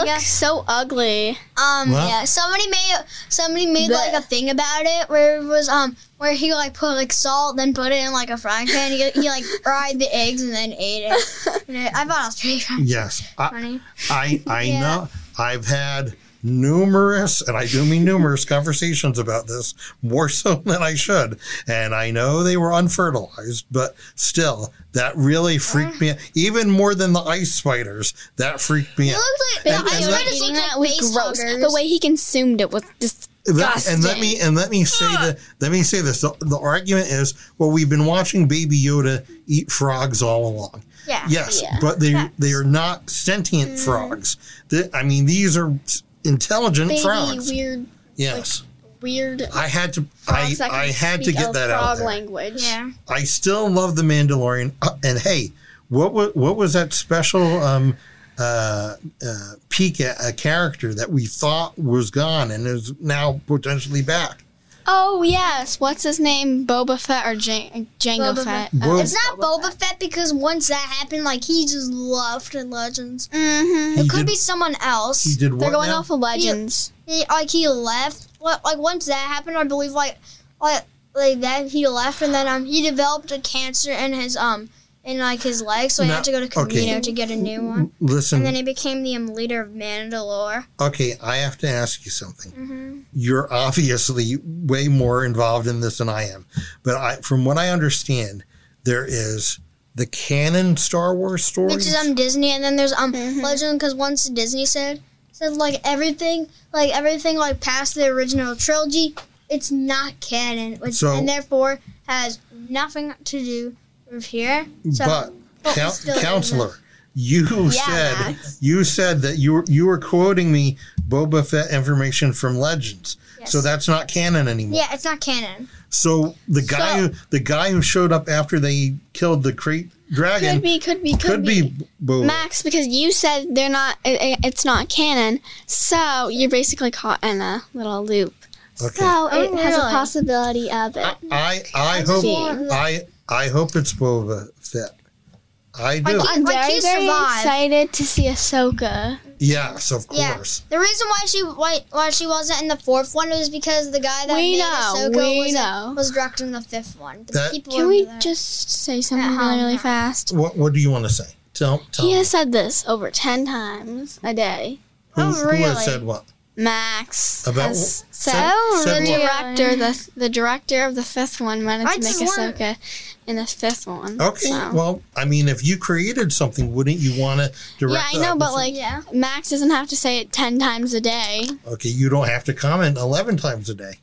I that looks so ugly. Um, What? yeah, somebody made somebody made The- like a thing about it where it was um where he like put like salt, then put it in like a frying pan. He, he like fried the eggs and then ate it. And it- I thought it was pretty funny. Yes, I funny. I, I Yeah. know. I've had numerous, and I do mean numerous, conversations about this more so than I should, and I know they were unfertilized, but still, that really freaked me. out. Even more than the ice spiders, that freaked me It out. looked like And- the and ice let- spiders Eating looked like was gross. huggers. The way he consumed it was just And let, and let me and let me say that let me say this. The, the argument is well, we've been watching Baby Yoda eat frogs all along. yeah. Yes, Yeah. but they Facts. they are not sentient Mm. frogs. They- I mean, these are intelligent baby frogs. weird, yes, weird. I had to. I, frogs that can I had to get a that out frog there. language. Yeah. I still love the Mandalorian. Uh, and hey, what was what was that special um, uh, uh, peek at a character that we thought was gone and is now potentially back? Oh yes, what's his name? Boba Fett or Jan- Jango Boba Fett? Bo- It's not Boba Fett because once that happened, like he just loved Legends. Mm-hmm. It could did- be someone else. He did what They're going now? off of Legends. he, like he left. Like, like once that happened, I believe like like like that he left, and then um he developed a cancer in his um in like his leg, so he No, had to go to Kamino okay. to get a new one. Listen, And then he became the um, leader of Mandalore. okay, I have to ask you something. hmm You're obviously way more involved in this than I am, but I, from what I understand, there is the canon Star Wars story, Which is um Disney, and then there's um Mhm. Legend because once Disney said said like everything like everything like past the original trilogy, it's not canon, which So- and therefore has nothing to do with here. So, but but coun- counselor, you Yeah, said Max. you said that you were you were quoting me Boba Fett information from Legends. Yes. So that's not canon anymore. yeah, it's not canon. So the guy So- who the guy who showed up after they killed the krayt dragon Could be, could be, could, could be, Boba. Max, because you said they're not. i i- it's not canon, so you're basically caught in a little loop. Okay. So it Oh, has a possibility of it. I I just hope want- I I hope it's Boba Fett. I do. Like, I'm Like, very, very excited to see Ahsoka. yes, of course. Yeah. course. The reason why she why, why she wasn't in the fourth one was because the guy that We made know, Ahsoka we was, know. was directing the fifth one. The That- people Can we there. just say something At really, really fast? What What do you want to say? Tell Tell He me. has said this over 10 times a day. who, Oh, who really? has said what? Max About has said, said- said the what? director, the the director of the fifth one wanted I to make just want- Ahsoka in the fifth one. Okay, so. well, I mean, if you created something, wouldn't you want to direct? yeah, I know, but like Yeah. Max doesn't have to say it ten times a day. okay, you don't have to comment eleven times a day.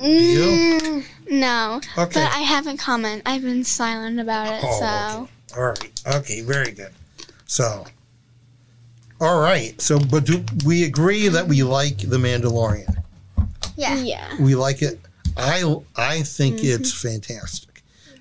you? Mm, No, Okay. but I haven't comment. I've been silent about it. Oh, so okay. All right. Okay. Very good. So, all right. So, but do we agree that we like the Mandalorian? yeah. yeah, We like it. I I think Mm-hmm. it's fantastic.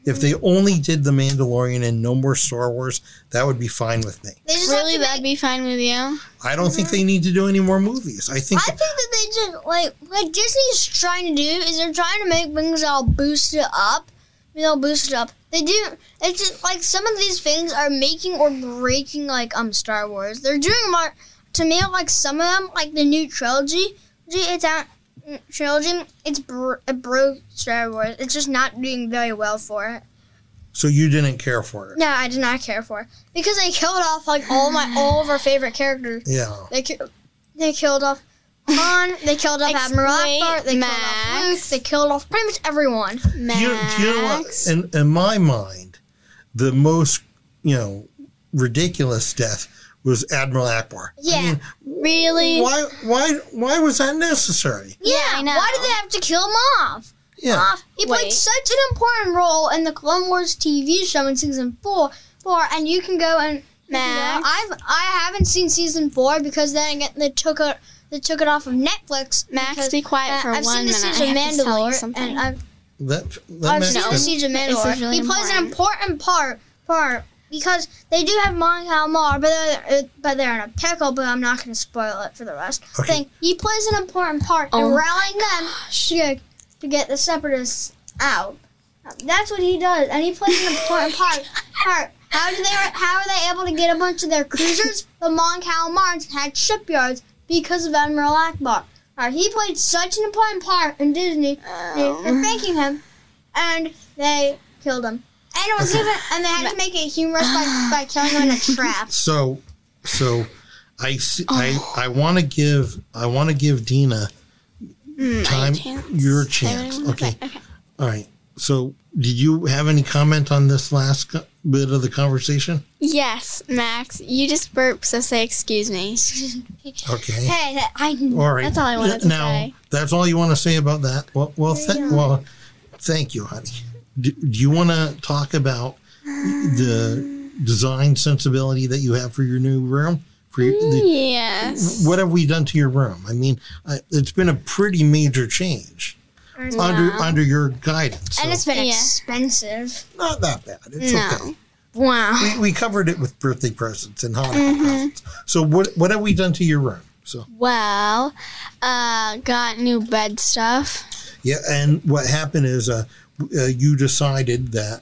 If they only did the Mandalorian and no more Star Wars, that would be fine with me. They just really, that'd be fine with you. I don't think they need to do any more movies. I think I think that they just like like Disney's trying to do is they're trying to make things all boosted up. You know, boosted up. They do. It's just like some of these things are making or breaking like um Star Wars. They're doing more to me like some of them like the new trilogy. It's out trilogy. It's bro- it broke Star Wars. It's just not doing very well for it. so. You didn't care for it. No, I did not care for it because they killed off like all my all of our favorite characters. Yeah. They ki- they killed off Han. They killed off Admiral Explain, Ackbar. They killed off Luke. They killed off pretty much everyone. Max. Do you, do you know what? In, in my mind, the most you know ridiculous death was Admiral Ackbar. I Yeah. mean, really? why why why was that necessary? Yeah, I know. Why did they have to kill him off? Yeah. Off. He played Wait. such an important role in the Clone Wars TV show in season four. Four, and you can go and you can Max. I've I haven't seen season four because then again they took it they took it off of Netflix. Max, because, be quiet uh, for I've one seen the minute. Siege I of have to tell you Mandalore, something. and I've That that I've seen the sense. Siege of This Mandalore. is really he plays an important. important part part because they do have Mon Calamar, but they're uh, but they're in a pickle. But I'm not going to spoil it for the rest. Okay. Thing he plays an important part Oh in rallying them to get, to get the separatists out. That's what he does, and he plays an important part. Part. How do they? How are they able to get a bunch of their cruisers? The Mon Calamars had shipyards because of Admiral Ackbar. Uh, he played such an important part in Disney. They- Um, They're thanking him, and they killed him. And it was even, and they had to make it humorous by, by killing him in a trap. So, so I see, Oh. I I want to give I want to give Dina Mm, time chance. your chance. what I wanna Okay. Okay. All right. So, did you have any comment on this last co- bit of the conversation? Yes, Max. You just burped, so say excuse me. Okay. Hey, that- I All right. That's all I wanted to now, say. that's all you want to say about that. Well, well, th- Yeah. well, thank you, honey. Do, do you want to talk about the design sensibility that you have for your new room? For your, the, Yes. what have we done to your room? I mean, I, it's been a pretty major change under under your guidance. and So it's been Yeah. expensive. not that bad. It's No. okay. Wow. We, we covered it with birthday presents and Hanukkah Mm-hmm. presents. So what what have we done to your room? So Well, uh, got new bed stuff. yeah, and what happened is uh, uh, you decided that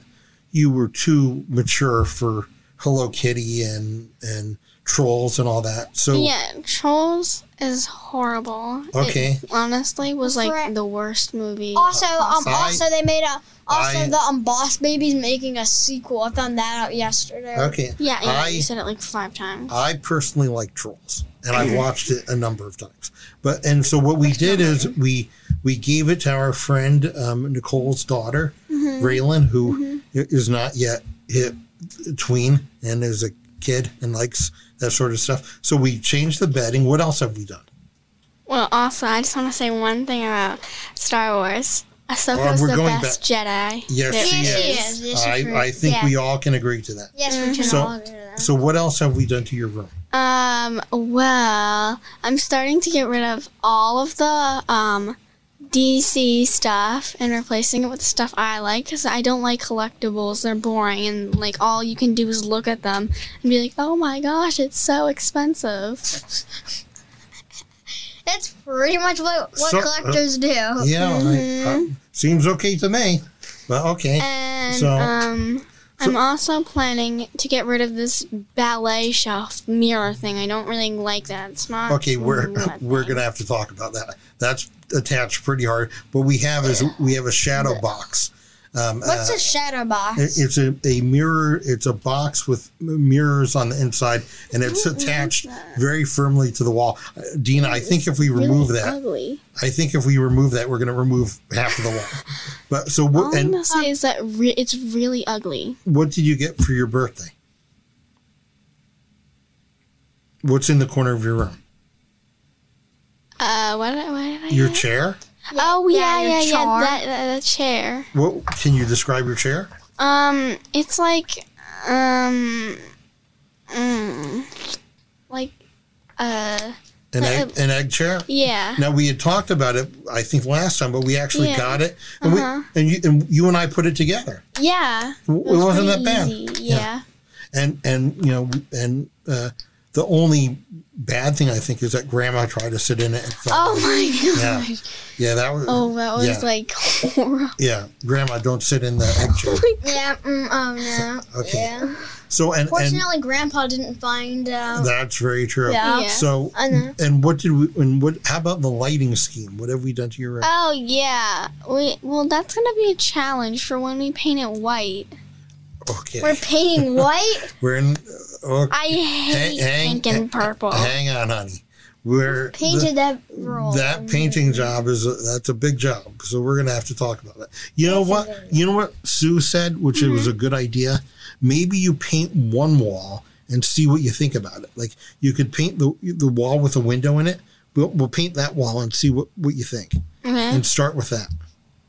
you were too mature for Hello Kitty and and trolls and all that. So Yeah, Trolls is horrible. It Okay. honestly was like Correct. the worst movie. Also, um, I- also they made a. Also, I- the um, Boss Baby's making a sequel. I found that out yesterday. okay, yeah, yeah, I- you said it like five times. I personally like Trolls, and I've watched it a number of times. But and so what we did is we we gave it to our friend um, Nicole's daughter, Mm-hmm. Raylan, who i- is not yet hit tween and is a kid and likes that sort of stuff. So we changed the bedding. What else have we done? Well, also, I just want to say one thing about Star Wars. Ahsoka's we're the going best Jedi. Yes, there she Yes, is. she is. Yes, she I. I think Yeah. we all can agree to that. Yes, we can So- all agree to that. So what else have we done to your room? Um, well, I'm starting to get rid of all of the um DC stuff and replacing it with stuff I like because I don't like collectibles. They're boring and like all you can do is look at them and be like, "Oh my gosh, it's so expensive." That's pretty much what, what So- uh, collectors do. Yeah, I, uh, seems okay to me. But okay. And So- um, I'm also planning to get rid of this ballet shelf mirror thing. I don't really like that. It's not. Okay, we're we're thing. gonna have to talk about that. That's attached pretty hard. What we have is we have a shadow box. Um, What's uh, a shadow box? it- It's a, a mirror. It's a box with mirrors on the inside, and it's attached very firmly to the wall. Uh, Dina, I think if we remove Really that, ugly. I think if we remove that, we're going to remove half of the wall. But so, what, I'm and gonna say is that re- it's really ugly. what did you get for your birthday? What's in the corner of your room? Uh, what, did- what did I Your get? chair. Oh yeah, your yeah, yeah. char. That, that, that chair. What can you describe your chair? Um, it's like, um, mm, like, uh, An Uh, egg, an egg chair. yeah. Now we had talked about it, I think last time, but we actually Yeah. got it, and, Uh-huh. we, and you and you and I put it together. Yeah. It was wasn't that pretty bad. easy, Yeah. And and you know and uh, the only bad thing I think is that Grandma tried to sit in it. And fell Oh over. my Yeah. god. yeah, that was Oh, that was Yeah. like horrible. yeah. Grandma, don't sit in the egg chair. yeah. Mm, oh no. Okay. Yeah. So and and Grandpa didn't find out. that's very true. Yeah. Yeah. So and what did we and what? How about the lighting scheme? What have we done to your room? Oh yeah. We well, that's gonna be a challenge for when we paint it white. Okay, We're painting white. we're in. Okay. I hate hang- pink and purple. Hang on, honey. We're the- Painted that that painting job is a, that's a big job. So we're gonna have to talk about that. You know what? You know what Sue said, which it was a mm-hmm. good idea. Maybe you paint one wall and see what you think about it. Like you could paint the the wall with a window in it. We'll, we'll paint that wall and see what what you think, Okay. and start with that.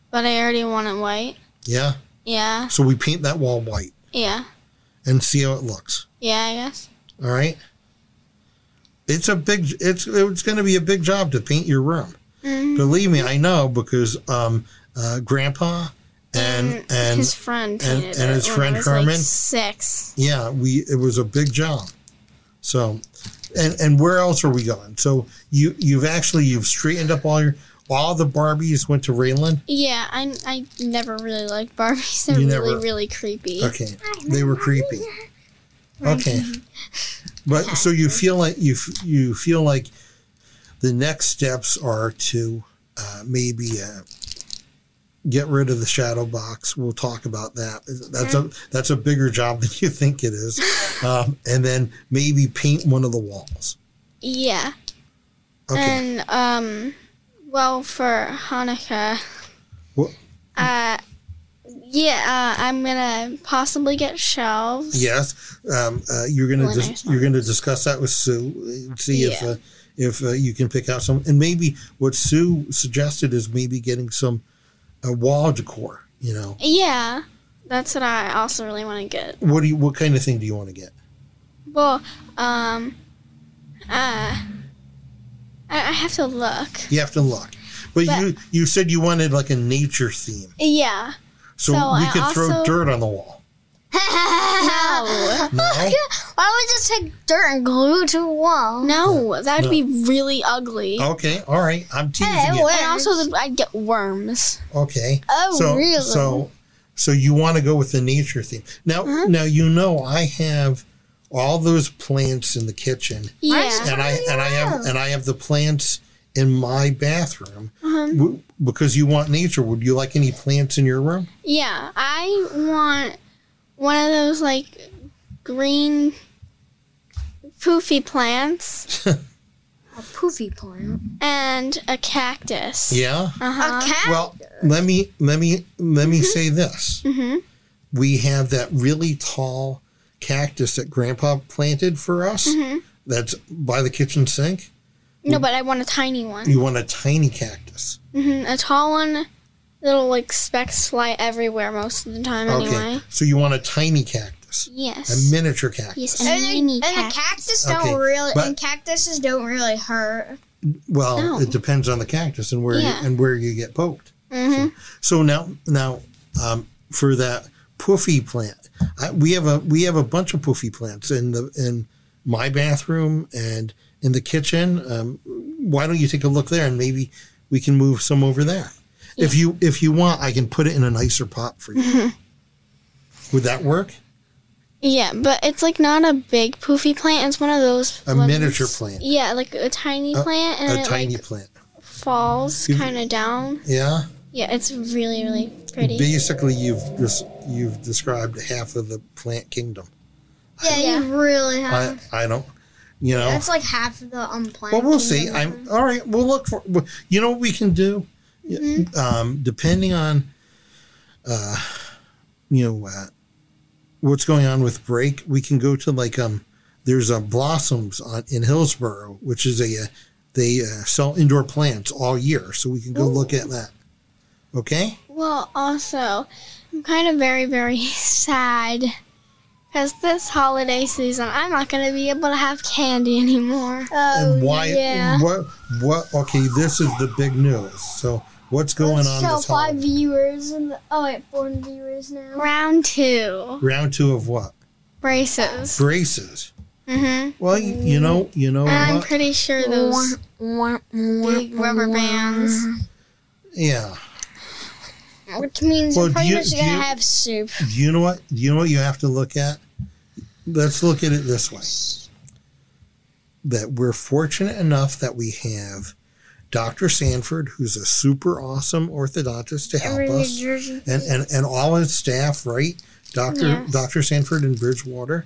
But I already want it white. Yeah. Yeah. So we paint that wall white Yeah. and see how it looks. Yeah, I guess. All right. It's a big. It's it's going to be a big job to paint your room. Mhm. Believe me, I know because um, uh, Grandpa and Mm, and his friend and- painted and his friend Herman? Like six. yeah, we it was a big job. So, and and where else are we going? So you you've actually you've straightened up all your all the Barbies went to Raylan. Yeah, I, I never really liked Barbies. They're You really never- really creepy. Okay, they were creepy. Okay, but so you feel like you you feel like the next steps are to uh, maybe uh, get rid of the shadow box. We'll talk about that. That's a that's a bigger job than you think it is, um, and then maybe paint one of the walls. Yeah. Okay, And um, well, for Hanukkah, What- uh, yeah, uh, I'm gonna possibly get shelves. yes, um, uh, you're gonna dis- you're gonna discuss that with Sue. and See if uh, if uh, you can pick out some, and maybe what Sue suggested is maybe getting some uh, wall decor. You know, Yeah, that's what I also really want to get. what do you what kind of thing do you want to get? Well, um, uh, I, I have to look. You have to look. But, But- you you said you wanted like a nature theme, Yeah. So, So we I could throw also- dirt on the wall. No. No, Why don't we just take dirt and glue it to a wall? No, that'd No. be really ugly. okay, all right. I'm teasing Hey, you. wait. And also, the, I'd get worms. Okay, Oh, so really? so so you want to go with the nature theme now? Uh-huh. Now you know I have all those plants in the kitchen, Yeah. and I and I have and I have the plants in my bathroom Uh-huh. W- because you want nature. Would you like any plants in your room? Yeah, I want one of those like green poofy plants a poofy plant. and a cactus. Yeah. Uh-huh. A cat? Well, let me let me let me say this. Mhm. We have that really tall cactus that Grandpa planted for us. Mhm. That's by the kitchen sink. No, but I want a tiny one. You want a tiny cactus. hmm A tall one. Little like specks fly everywhere most of the time. Okay. Anyway. So you want a tiny cactus, Yes. a miniature cactus. Yes, And, a the- mini and the cactus. cactus don't really, but- and cactuses don't really hurt. Well, No. it depends on the cactus and where Yeah. you, and where you get poked. hmm So now, now, um, for that poofy plant, I, we have a we have a bunch of poofy plants in the in my bathroom and in the kitchen. Um, why don't you take a look there and maybe we can move some over there? If you if you want, I can put it in a nicer pot for you. Would that work? Yeah, but it's like not a big poofy plant. It's one of those A ones- miniature plant. Yeah, like a tiny A- plant, and A it tiny like plant. falls kind of down. Yeah. Yeah, it's really really pretty. Basically, you've just you've described half of the plant kingdom. Yeah, Yeah. you really I have. I don't. You know. That's like half of the um plant. Well, we'll see. I'm all right. We'll look for. You know what we can do, um, depending on, uh, you know, uh, what's going on with break. We can go to like um, there's a blossoms on in Hillsborough, which is a uh, they uh, sell indoor plants all year, so we can go look at that. Okay. Well, also, I'm kind of very very sad because this holiday season I'm not gonna be able to have candy anymore. Oh, and why? Yeah. What? What? Okay, this is the big news. So what's going Let's on show this five holiday? viewers. And the, oh wait, four viewers now. Round two Round two of what? braces. Braces. Mhm. Well, you, you know, you know And I'm what? pretty sure those big rubber bands. Yeah. Which means Well, you're pretty you- much do gonna you- have soup. Do you know what? Do you know what you have to look at? Let's look at it this way: that we're fortunate enough that we have Dr. Sanford, who's a super awesome orthodontist to help us, and and and all his staff, right? Doctor Yes. Dr. Sanford in Bridgewater.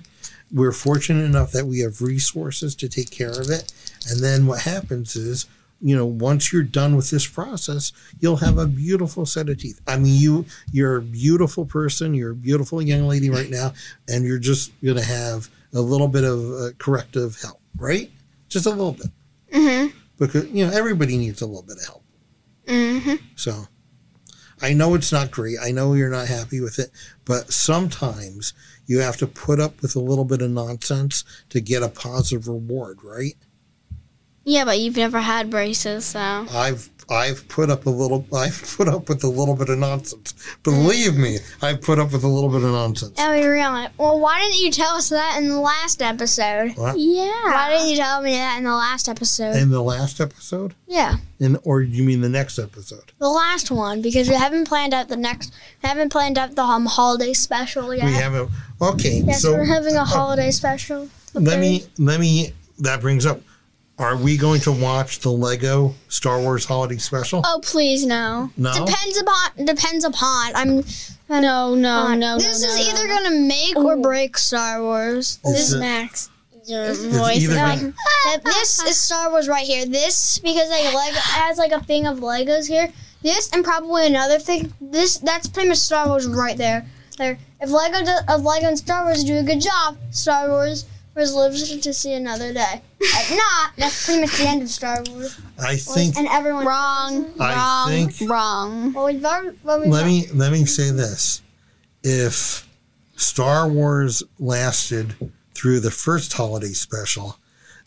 We're fortunate enough that we have resources to take care of it. And then what happens is, you know, once you're done with this process, you'll have a beautiful set of teeth. I mean, you you're a beautiful person. You're a beautiful young lady right now, and you're just going to have a little bit of uh, corrective help, right? Just a little bit, Mhm. because you know everybody needs a little bit of help. Mhm. So I know it's not great. I know you're not happy with it, but sometimes you have to put up with a little bit of nonsense to get a positive reward, right? Yeah, but you've never had braces, so. I've I've put up a little I've put up with a little bit of nonsense. Believe me, I've put up with a little bit of nonsense. Oh, we really. Well, why didn't you tell us that in the last episode? What? Yeah. Why didn't you tell me that in the last episode? In the last episode? yeah, In or you mean the next episode? the last one because we haven't planned out the next. We haven't planned out the um, holiday special yet. We haven't okay, Yes, so we're having a holiday special. let me let me that brings up are we going to watch the Lego Star Wars holiday special? Oh, please, no. no. Depends upon. Depends upon. I'm. No, no, no, This no, is no, either no. gonna make or break Star Wars. Is This it- Max. Your voice is either like, gonna- this is Star Wars right here. This because like Lego it has like a thing of Legos here. This and probably another thing. This that's pretty much Star Wars right there. There. If Lego do, if Lego and Star Wars do a good job, Star Wars Wars lives to see another day. If not, that's pretty much the end of Star Wars. I think and everyone wrong, I wrong, think- wrong. Well, we've already, well, we've let me let me say this if star wars lasted through the first holiday special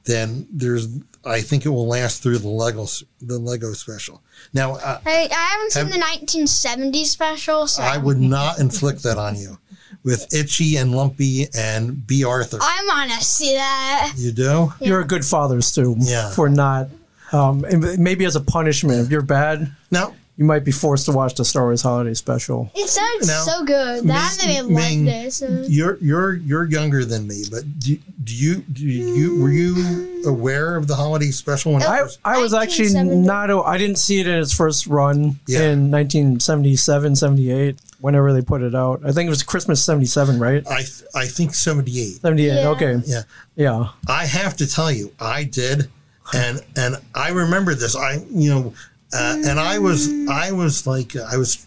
then there's i think it will last through the lego the lego special now uh, I, I haven't seen Have- the 1970s special, so i would not inflict that on you with itchy and lumpy and Bea Arthur I want to see that. you do You're a good father, Stu. Yeah. For not, um, and maybe as a punishment, if you're bad, now you might be forced to watch the Star Wars Holiday Special. It sounds Now, so good. That Ming- made me Ming, like this. Uh, you're you're you're younger than me but do, do you do you were you aware of the holiday special when it I, was I was actually 1970. not, a- I didn't see it in its first run Yeah. in 1977, 78, whenever they put it out. I think it was Christmas 77, right? i th- i think 78 78, Yeah. okay. Yeah. Yeah. I have to tell you, I did, and and I remember this. I you know, uh, and I was I was like uh, I was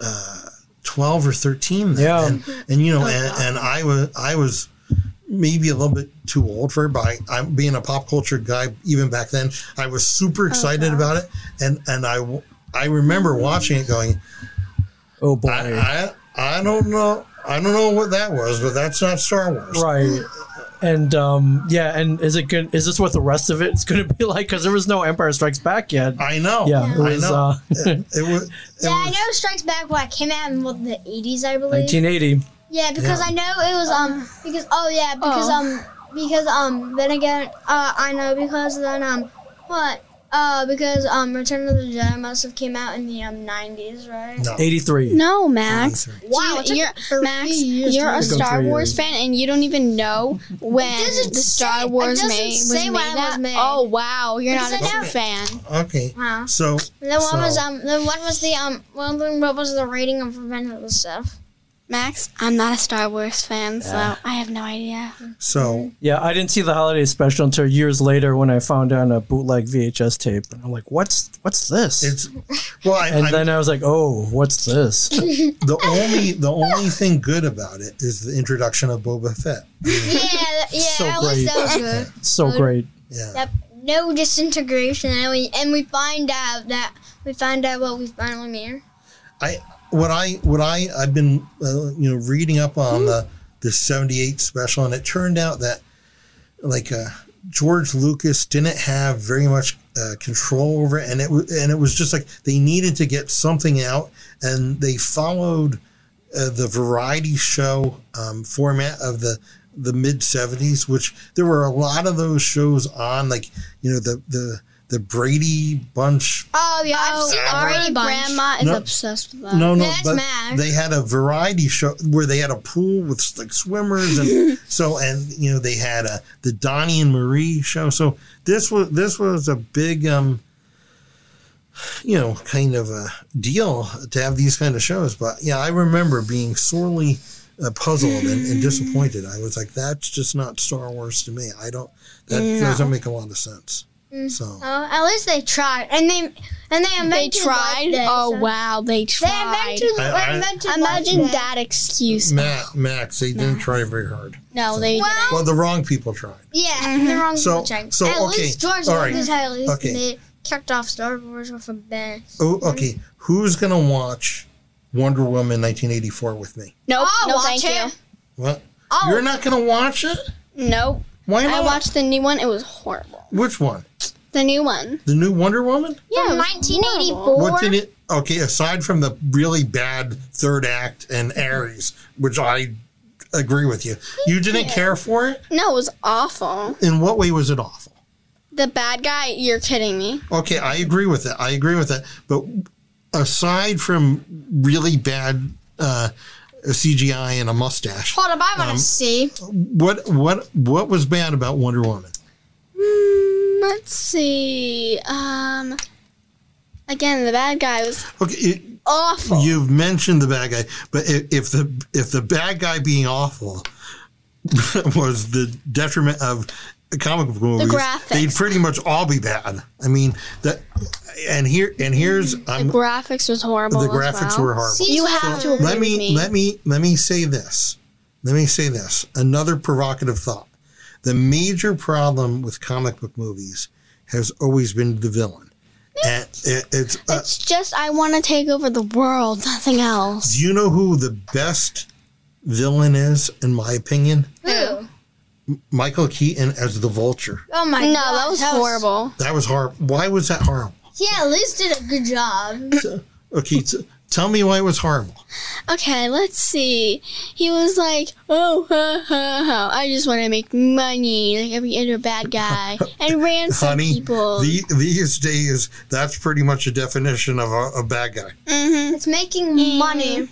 uh, twelve or thirteen. Then, Yeah. and, and you know, and, and I was I was maybe a little bit too old for it, but I, I'm being a pop culture guy even back then. I was super excited about it, and and I w- I remember watching it going, Oh, boy. I, I I don't know. I don't know what that was, but that's not Star Wars. Right. And um, yeah, and is it good? Is this what the rest of it's going to be like? Because there was no Empire Strikes Back yet. I know. Yeah, it I was know. uh, it, it was. It yeah, I know Strikes Back what came out in what, the 80s, I believe. 1980. Yeah, because Yeah. I know it was um because oh yeah because Oh. um because um then again uh I know because then um what Uh, because um, Return of the Jedi must have came out in the um nineties, right? No. 83. No, Max. Wow, you, you're, Max, you're a Star Wars fan and you don't even know when the Star say- Wars made, was say made, when it was made. Oh wow, you're not a Because I true know- fan. Okay. Wow. So And then what So- was um then what was the um well then what was the rating of Revenge of the Sith? Max, I'm not a Star Wars fan, so I have no idea. so Yeah, I didn't see the holiday special until years later when I found it on a bootleg VHS tape. And I'm like, what's what's this? it's well. I, and I, then I was like, oh, what's this? the only the only thing good about it is the introduction of Boba Fett. Yeah, yeah, So at least great. that was good. so great. Yeah. Yep. No disintegration, and we and we find out that we find out what we finally mean. I what I what I I've been uh, you know reading up on the the 78 special and it turned out that like uh George Lucas didn't have very much uh, control over it and it wa- and it was just like they needed to get something out and they followed uh, the variety show um, format of the the mid 70s which there were a lot of those shows on like you know the the the Brady Bunch Oh yeah, I've Oh, seen the Brady Bunch. grandma is No. obsessed with that. No, no, That's but Max. they had a variety show where they had a pool with like swimmers and so and you know they had a the Donnie and Marie show. So this was this was a big um you know kind of a deal to have these kind of shows. But yeah, I remember being sorely uh, puzzled and, and disappointed. I was like, that's just not Star Wars to me. I don't. That No. doesn't make a lot of sense. Mm-hmm. So Oh, at least they tried, and they and they They tried. Life Day, Oh so- wow, they They tried. invented. I- they I- invented Imagine Life that excuse. Matt, Max, they didn't try very hard. No, they Well, Well, the wrong people tried. Yeah, the mm-hmm. wrong So- people tried. so, At okay, least George all right, Lucas had at least okay. they kicked off Star Wars with a bang. Oh, okay. Who's gonna watch Wonder Woman 1984 with me? Nope. I'll no, watch thank it. you. What? Oh, You're not gonna watch it? Nope. Why I watched the new one. It was horrible. Which one? The new one. The new Wonder Woman? Yeah, from it was 1984. What did it? Okay, aside from the really bad third act and Ares, which I agree with you, you didn't care for it. No, it was awful. In what way was it awful? The bad guy. You're kidding me. Okay, I agree with that. I agree with that. But aside from really bad uh, CGI and a mustache, Hold up, I want to Um, see. what what what was bad about Wonder Woman? Mm, let's see. Um. Again, the bad guy was Okay, it, awful. You've mentioned the bad guy, but if, if the if the bad guy being awful was the detriment of comic book movies, graphics. they'd pretty much all be bad. I mean that, and here and here's the I'm, graphics was horrible. the as graphics well. were horrible. See, You have to agree let me, with me. let me let me say this. Let me say this. Another provocative thought. The major problem with comic book movies has always been the villain. And it, it's uh, It's just I want to take over the world, nothing else. do you know who the best villain is in my opinion? Who? Michael Keaton as the Vulture. Oh my no, god, that was horrible. That was horrible. Why was that horrible? He at least did a good job. Okay, t- tell me why it was horrible. Okay, let's see. He was like, "Oh, ha, ha, ha. I just want to make money, like every other bad guy, and ransom Honey, people." the, these days, that's pretty much a definition of a, a bad guy. hmm It's making money.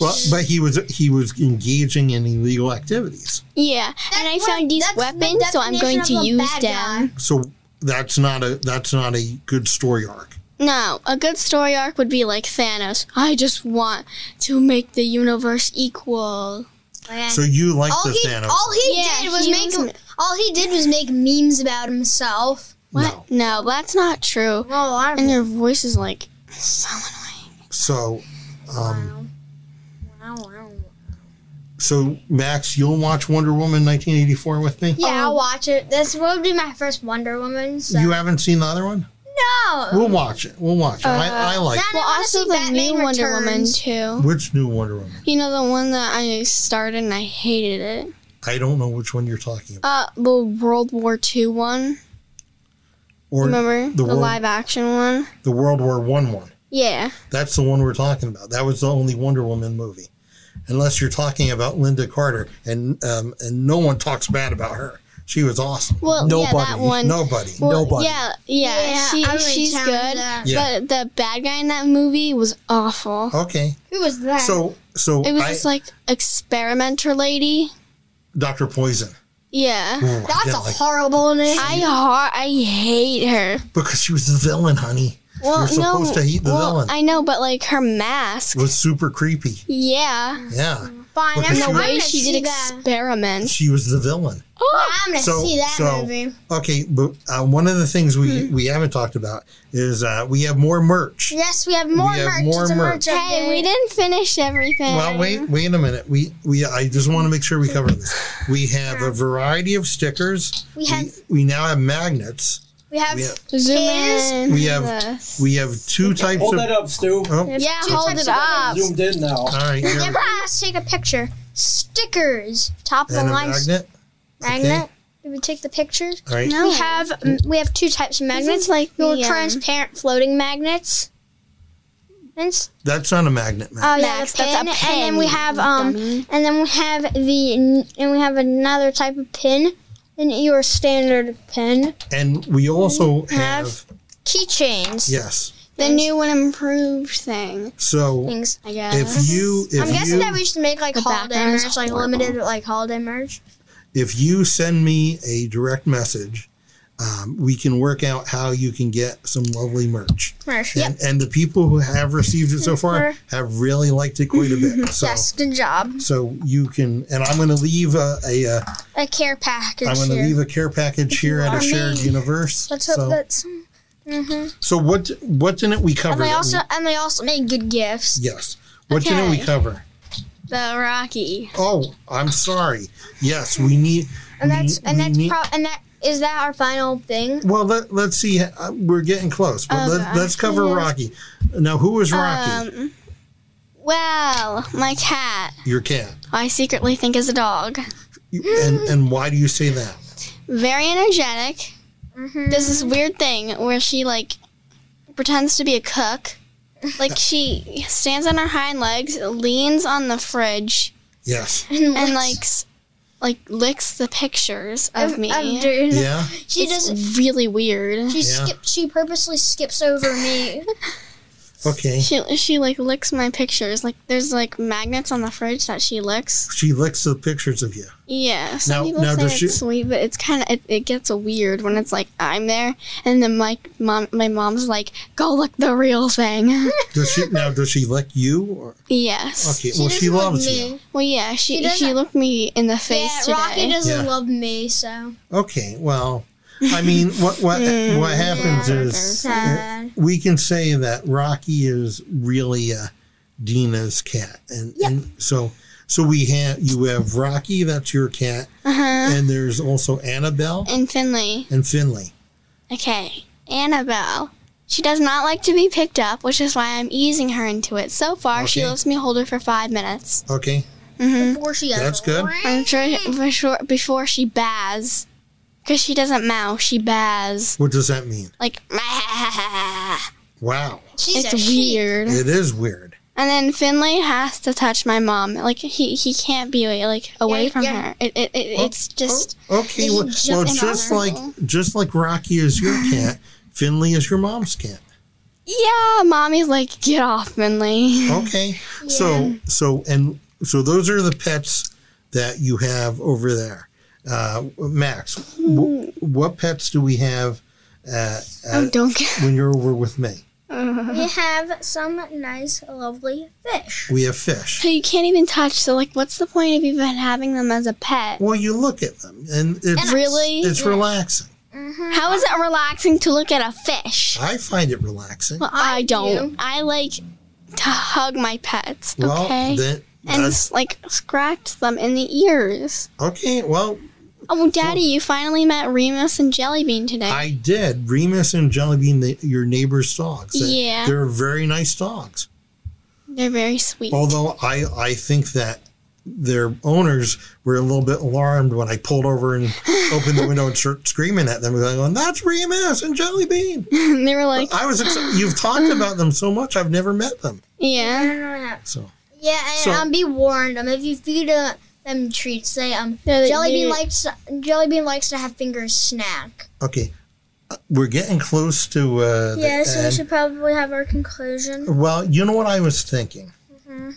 Well, but he was he was engaging in illegal activities. Yeah, and I what- found these that's the weapons, so I'm going to definition of a use bad them. So that's not a that's not a good story arc. No, a good story arc would be like Thanos. I just want to make the universe equal. Man. So you like all the he, Thanos? all he Yeah, did was he make was- all he did was make memes about himself. What? No, that's not true. Well, I And your voice is like so annoying. So, um, wow. Wow, wow. so Max, you'll watch Wonder Woman 1984 with me. Yeah. I'll watch it. This will be my first Wonder Woman. So. You haven't seen the other one? no. We'll watch it. We'll watch it. I, I like. Then Well, I also the Batman new Wonder Woman too. Which new Wonder Woman? You know the one that I started and I hated it. I don't know which one you're talking about. Uh, the World War II one. Or Remember the the, World- live action one? the World War One one. Yeah. That's the one we're talking about. That was the only Wonder Woman movie. Unless you're talking about Lynda Carter, and um, and no one talks bad about her. She was awesome. Well, yeah, Nobody. that one. Nobody. Well, Nobody. Yeah, yeah, she, I would she's good. Yeah. But the bad guy in that movie was awful. Okay. Who was that? So so It was I, this like experimenter lady. Dr. Poison. Yeah. Ooh, That's a like- horrible name. I har- I hate her. because she was the villain, honey. Well, You're supposed no, to hate the well, villain. I know, but like her mask. Was super creepy. Yeah. Yeah. Fine, Because I'm, The I'm was- way she did that. experiments. She was the villain. oh I'm gonna So- see that so- movie. Okay, but uh, one of the things we Hmm. we haven't talked about is uh, we have more merch. Yes, we have more We have merch. more it's a merch. merch. Hey, we didn't finish everything. Well, wait, wait a minute. We we I just want to make sure we cover this. We have a variety of stickers. We have We, we now have magnets. We have We have, Zoom Pins. in. We have- This. we have two types Hold of. that up, Stu. Oh, yeah, two hold it up. Zoomed in now. all right. Here, but let's take a picture. Stickers, top of the line magnet. magnet. Did we take the pictures? All right. No. We have mm, we have two types of magnets. like Your the, um, transparent floating magnets. Magnets. That's not a magnet, man. Oh yeah, Max, that's a pin. pen, And then we have um, dummy. and then we have the and we have another type of pin, and your standard pin. and we also Have- have Keychains. yes. the new and improved thing. So Things. I guess. if you if I'm guessing you that we should make like The holiday background merch, like horrible. limited like holiday merch. if you send me a direct message, um, we can work out how you can get some lovely merch. Merch. And, and the people who have received it so far have really liked it quite a bit. So, Yes. Good job. so you can, and I'm going to leave a, a uh, A care package I'm going to leave a care package here at a are shared me. universe. Let's hope so, that's. hmm so what what's in it we cover? And they also we- and they also make good gifts. yes. What's in it we cover? The Rocky. Oh, I'm sorry. Yes, we need. And we- that's and we that's need- pro- and that is that our final thing. Well, let, let's see. Uh, we're getting close, but let, Okay. let's cover Rocky. Now, who is Rocky? Um, well, my cat. Your cat. I secretly think is a dog. And and why do you say that? Very energetic. Mm-hmm. Does this weird thing where she like pretends to be a cook. Like she stands on her hind legs, leans on the fridge, Yes. and like s- like licks the pictures of me. I'm Yeah. She it's does. really weird. She Yeah. skip. She purposely skips over me. Okay. She she like licks my pictures. Like there's like magnets on the fridge that she licks. She licks the pictures of you. Yeah, some Now- people now say does it's she- sweet, but it's kind of it, it gets weird when it's like I'm there, and then my mom my mom's like, "Go lick the real thing." Does she now? Does she lick you? Or, yes. okay. well, she loves me. you. Well, yeah, she She she, looked me in the face Yeah, Rocky doesn't Yeah. love me, so Okay. Well, I mean, what what Mm, what happens is sad. we can say that Rocky is really uh, Dina's cat, and, and so so we have you have Rocky, that's your cat, Uh-huh. and there's also Annabelle And Finley. and Finley. Okay, Annabelle. She does not like to be picked up, which is why I'm easing her into it. So far, she lets me hold her for five minutes. Okay. hmm Before she That's good. I'm sure before, before she baz. Because she doesn't mow, she baz. What does that mean? Like, Wow, She's it's a sheep. weird. it is weird. And then Finley has to touch my mom. Like he, he can't be like away Yeah, from yeah. her. It, it, it, oh, it's just Oh, okay. It's Well, just well just like just like Rocky is your cat, Finley is your mom's cat. yeah. Mommy's like get off Finley. Okay. So so and so those are the pets that you have over there. Uh, Max, wh- what pets do we have uh, Oh, don't get. when you're over with me? We have some nice, lovely fish. We have fish. So you can't even touch. So like, what's the point of even having them as a pet? Well, you look at them, and it's Really? it's relaxing. How is it relaxing to look at a fish? I find it relaxing. Well, I, don't. I like to hug my pets. Well, okay. then and like scratch them in the ears. okay. Well, Oh, Daddy, you finally met Remus and Jellybean today. I did. Remus and Jellybean, the, your neighbor's dogs. They- Yeah. they're very nice dogs. They're very sweet. Although I, I think that their owners were a little bit alarmed when I pulled over and opened the window and started screaming at them, going, "That's Remus and Jellybean." they were like, I was excited. You've talked about them so much, I've never met them. yeah. So Yeah, and So- um, be warned. Um, if you feed a them treats. They um Yeah, they- Jelly Bean likes to, Jelly Bean likes to have fingers snack. Okay, Uh, we're getting close to uh, the Yeah, so we should probably have our conclusion. Well, you know what I was thinking. Mm-hmm.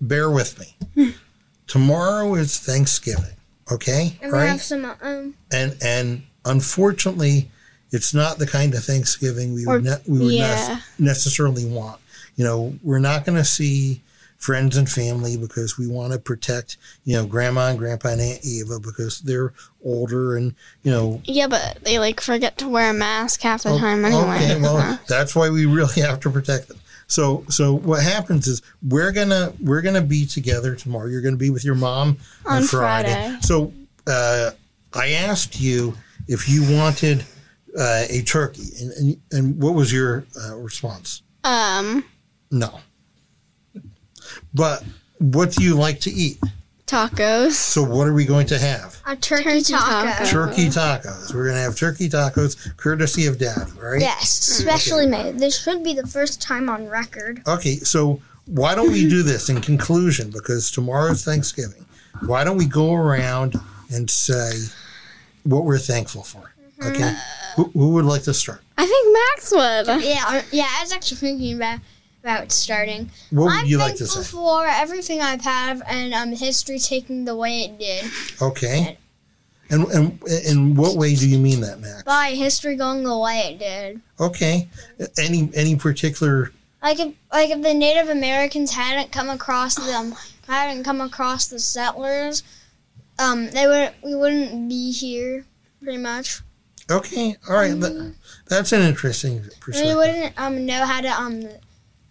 Bear with me. Tomorrow is Thanksgiving. Okay, And we have some um and and unfortunately, it's not the kind of Thanksgiving we would ne- we would yeah. nec- necessarily want. You know, we're not going to see friends and family because we want to protect you know grandma and grandpa and aunt eva because they're older and you know Yeah, but they like forget to wear a mask half the Oh, time anyway. Okay, well, that's why we really have to protect them. So, so what happens is we're gonna we're gonna be together tomorrow. You're gonna be with your mom On on Friday. Friday. So, uh, I asked you if you wanted uh, a turkey, and, and and what was your uh, response? um, No. But what do you like to eat? tacos. So, what are we going to have? a turkey, Turkey taco. taco. Turkey tacos. We're gonna have turkey tacos, courtesy of Daddy, right? Yes, specially made. This should be the first time on record. Okay, so why don't we do this in conclusion? Because tomorrow's Thanksgiving. Why don't we go around and say what we're thankful for? Mm-hmm. Okay, who, who would like to start? I think Max would. Yeah, yeah. I was actually thinking about about starting. What would I'm you like to thankful say? for everything I've had and um history taking the way it did. Okay, and and in what way do you mean that, Max? By history going the way it did. Okay, any any particular? Like if like if the Native Americans hadn't come across them hadn't come across the settlers, um, they would we wouldn't be here, pretty much. Okay, all right, that, that's an interesting And we wouldn't um know how to um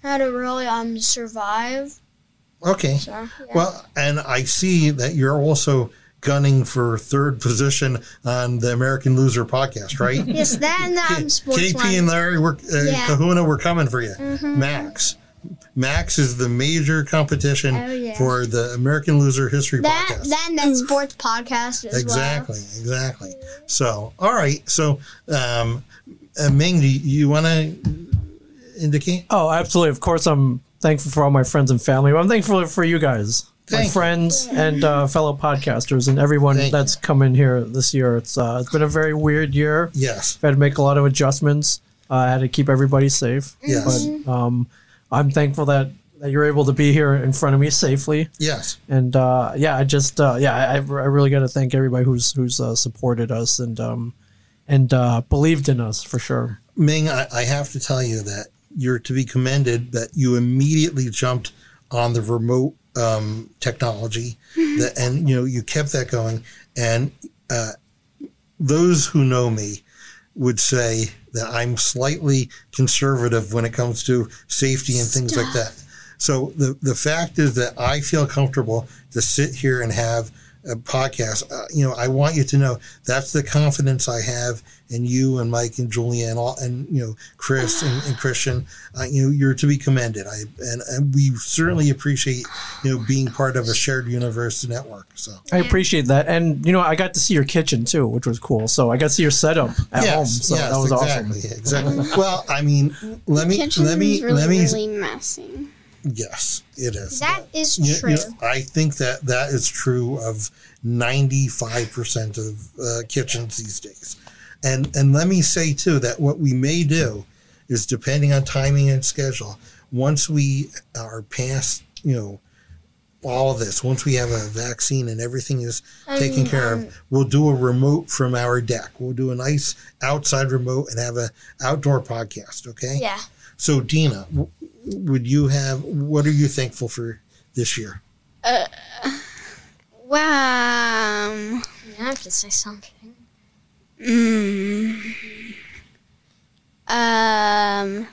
how to really um survive. Okay, So yeah. well, and I see that you're also gunning for third position on the American Loser podcast, right? yes, that and the um, sports KP and Larry, we're, uh, Yeah. Kahuna, we're coming for you. Mhm. Max. Max is the major competition Oh, yeah. for the American Loser History That podcast. that and that sports podcast as well. exactly, exactly. So, all right. So, um, uh, Ming, do you, you want to indicate? Oh, absolutely. Of course, I'm thankful for all my friends and family. I'm thankful for you guys, Thank my you. friends and uh, fellow podcasters, and everyone Thank that's come in here this year. It's uh, it's been a very weird year. Yes. I've had to make a lot of adjustments. Uh, I had to keep everybody safe. Yes. But um, I'm thankful that, that you're able to be here in front of me safely. Yes. And uh, yeah, I just uh, yeah, I, I really got to thank everybody who's who's uh, supported us and um, and uh, believed in us for sure. Ming, I, I have to tell you that you're to be commended that you immediately jumped on the remote um, technology, that, and you know you kept that going. And uh, those who know me would say that I'm slightly conservative when it comes to safety and things like that. So the the fact is that I feel comfortable to sit here and have podcast. Uh, you know, I want you to know that's the confidence I have in you and Mike and Julia and all, and you know Chris and, and Christian. Uh, you know, you're to be commended. I and, and we certainly appreciate you know being part of a shared universe network. So I appreciate that, and you know, I got to see your kitchen too, which was cool. So I got to see your setup at home. So that was exactly, awesome. exactly. Well, I mean, let me let me is really, let me. really messy. Yes, it is. That is You- true. you know, I think that that is true of 95% of uh, kitchens these days. And and let me say too that what we may do is depending on timing and schedule, once we are past, you know, all of this, once we have a vaccine and everything is taken Um, care of, we'll do a remote from our deck. We'll do a nice outside remote and have a outdoor podcast, okay? yeah. So Dina, would you have what are you thankful for this year? Wow. I have to say something. Mm. Um.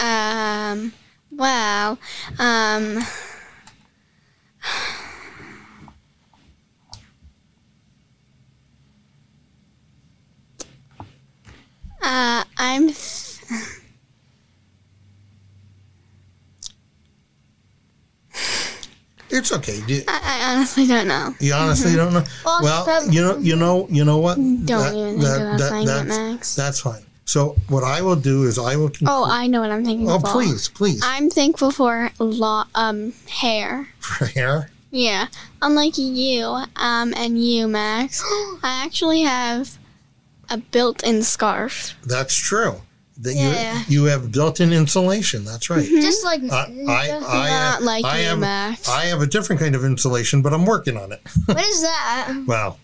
Um. Well. Um. Uh, I'm. Th- It's okay. Do, I, I honestly don't know. you honestly don't know. Well, Well, prob- you know, you know, you know what? Don't That- even think that- about that- saying that, that's, Max. that's fine. So what I will do is I will. Con- Oh, I know what I'm thinking oh, for. please, please, I'm thankful for lo- um hair. for hair. Yeah, unlike you, um, and you, Max, I actually have a built-in scarf. That's true. That Yeah. you you have built-in insulation. That's right. Just like I, I, I, Not like I you, have, Max. I have a different kind of insulation, but I'm working on it. what is that? Well,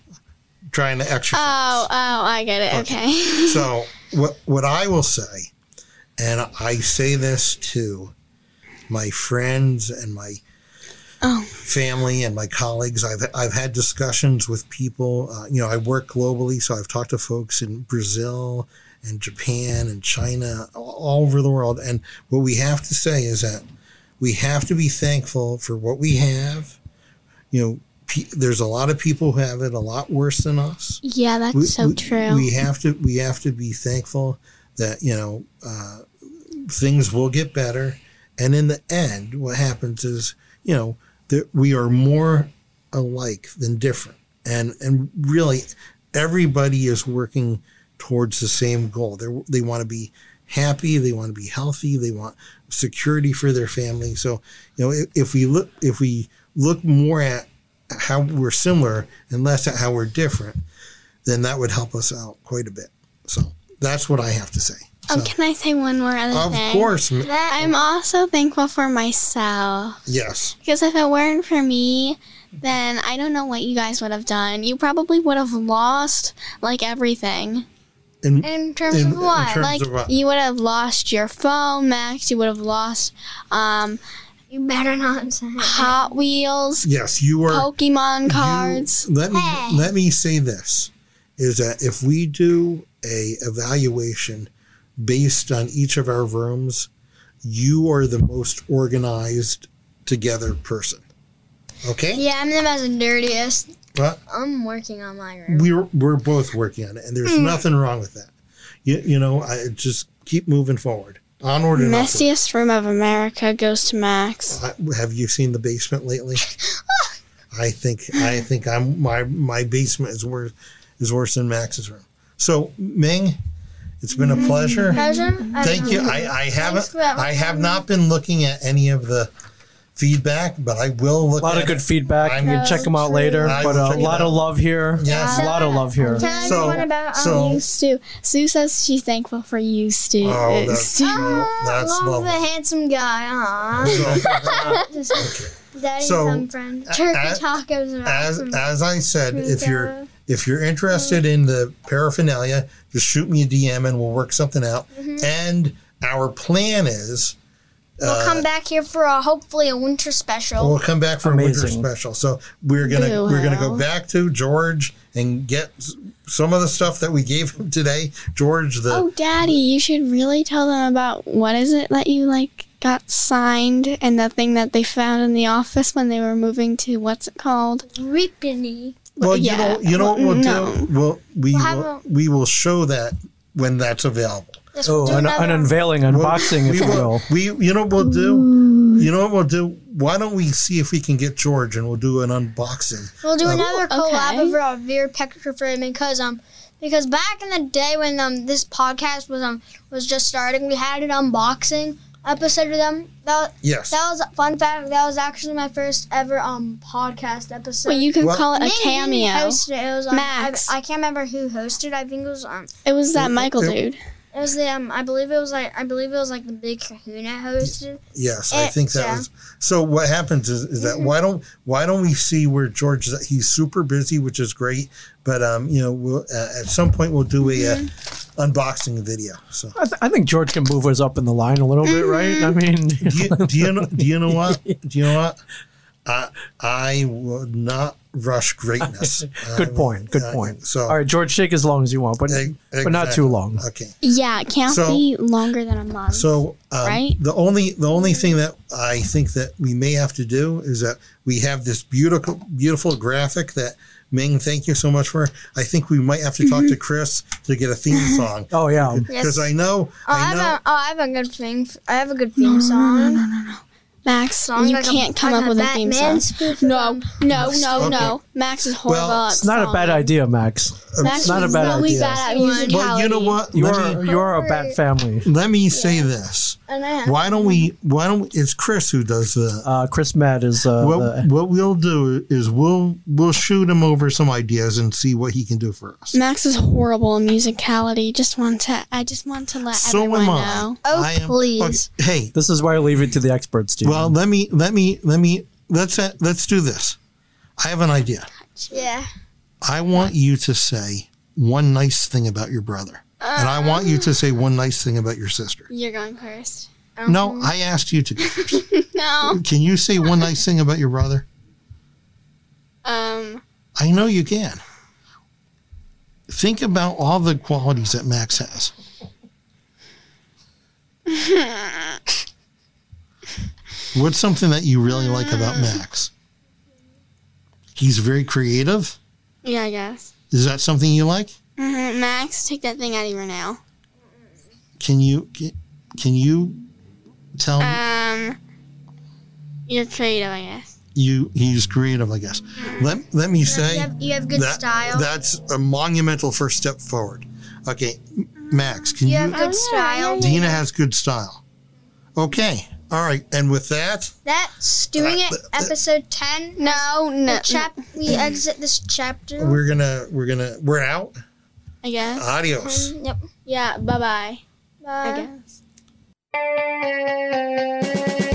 trying to exercise. Oh, oh, I get it. Okay. So what what I will say, and I say this to my friends and my Oh. family and my colleagues. I've I've had discussions with people. Uh, you know, I work globally, so I've talked to folks in Brazil and Japan and China, all- over the world. And what we have to say is that we have to be thankful for what we have. You know, pe- there's a lot of people who have it a lot worse than us yeah, that's we- so we- true. We have to we have to be thankful that you know uh, things will get better, and in the end, what happens is you know that we are more alike than different, and and really everybody is working towards the same goal. They they want to be happy, they want to be healthy, they want security for their family. So you know if, if we look if we look more at how we're similar and less at how we're different then that would help us out quite a bit. So that's what I have to say. oh, So, can I say one more other of thing? course, I'm also thankful for myself. yes. Because if it weren't for me, then I don't know what you guys would have done. You probably would have lost like everything. In, in terms in, of in what? terms Like of what? you would have lost your phone, Max. You would have lost um, you better not say that. Hot Wheels, yes, you are. Pokemon you- cards. let me Hey. let me say this: is that if we do a evaluation based on each of our rooms, you are the most organized together person. Okay. Yeah, I'm the most dirtiest. But I'm working on my room. we're we're both working on it, and there's hmm. nothing wrong with that. You you know, I just keep moving forward, onward and upward. Messiest room of America goes to Max. I- have you seen the basement lately? I think I think I'm my my basement is worse is worse than Max's room. So Ming, it's been a mm-hmm. pleasure. Pleasure. Thank you. I, I haven't. I have not been looking at any of the feedback, but I will look A lot at of good it. feedback. I'm you can gonna- check them out later. I But uh, a lot of love here. Yes. A lot of love here. Can I So- say one about um, so- You, Stu. Sue says she's thankful for you, Stu. Oh, that's Stu. Ah, That's love lovely. the handsome guy. Aw. Just Daddy's So, some friend. Turkey a- tacos as as I said, if you're if you're interested in the paraphernalia, just shoot me a DM and we'll work something out. And our plan is we'll uh, come back here for a hopefully a winter special. We'll come back for a winter special. So we're gonna Boo we're gonna go back to George and get some of the stuff that we gave him today. George, the Oh, Daddy, you should really tell them about what is it that you like got signed and the thing that they found in the office when they were moving to what's it called? Reapany. well, you know you know what we'll no. do. We'll we We'll will, a- we will show that when that's available. Yes, Oh, an, an unveiling, unboxing, we if you will. We you know what we'll do. You know what we'll do. Why don't we see if we can get George and we'll do an unboxing. We'll do Uh, another collab okay. of our Veer picture frame because um because back in the day when um this podcast was um was just starting, we had an unboxing episode of them. That Yes. that was fun fact. That was actually my first ever um podcast episode. Well, you can Well- call it a Me and Amy cameo. hosted it. It was um, Max. I, I can't remember who hosted. I think it was um It was that It- Michael it- dude. It was the um I believe it was like I believe it was like the big Kahuna hosted. Yes, I Eh, think that yeah. was. So what happens is, is that why don't why don't we see where George is? at? He's super busy, which is great. But um, you know, we'll uh, at some point we'll do a uh, unboxing video. So I, th- I think George can move us up in the line a little bit, right? I mean, do you, do you know? Do you know what? Do you know what? I I will not rush greatness. good I- point. Good uh, point. So all right, George, shake as long as you want, but e- but not too long. Okay. Yeah, it can't So- be longer than a month. So um, Right? the only the only thing that I think that we may have to do is that we have this beautiful beautiful graphic that Ming, thank you so much for. I think we might have to talk to Chris to get a theme song Oh yeah, Yes. because I know Oh, I, I have know a, oh, I have a good thing. I have a good theme song. Max, Song you like can't come like up a with a theme song. spoof No, no, no, Okay. no. Max is horrible Well, at It's not a bad idea, Max. Max It's not a bad really idea. bad at musicality. Well, you know what? You're me, you're a bad family. let me say this. And I Why don't we? Why don't we, it's Chris who does the Uh, Chris Matt is uh, what, the- what we'll do is we'll we'll shoot him over some ideas and see what he can do for us. Max is horrible in musicality. Just want to, I just want to let So everyone am I. know. Oh, I am- please. okay, hey, this is why I leave it to the experts, Steve. well, let me let me let me let's uh, let's do this. I have an idea. Yeah. I want you to say one nice thing about your brother, and I want you to say one nice thing about your sister. You're going first. No, I asked you to go first. No. Can you say one nice thing about your brother? Um. I know you can. Think about all the qualities that Max has. What's something that you really like about Max? He's very creative. Yeah, I guess. Is that something you like? hmm Max, take that thing out of your nail. Can you can, can you tell me Um. You're creative, I guess. you he's creative, I guess. Let let me You say have, you have good that, style. that's a monumental first step forward. Okay, Max, can you you have good Oh, style. Dina has good style. Okay. All right. And with that, That's doing it. Uh, Episode ten. No, no. Chap. We exit this chapter. we're gonna we're gonna we're out. I guess. Adios. Yep. Yeah. Bye bye. I Bye. guess.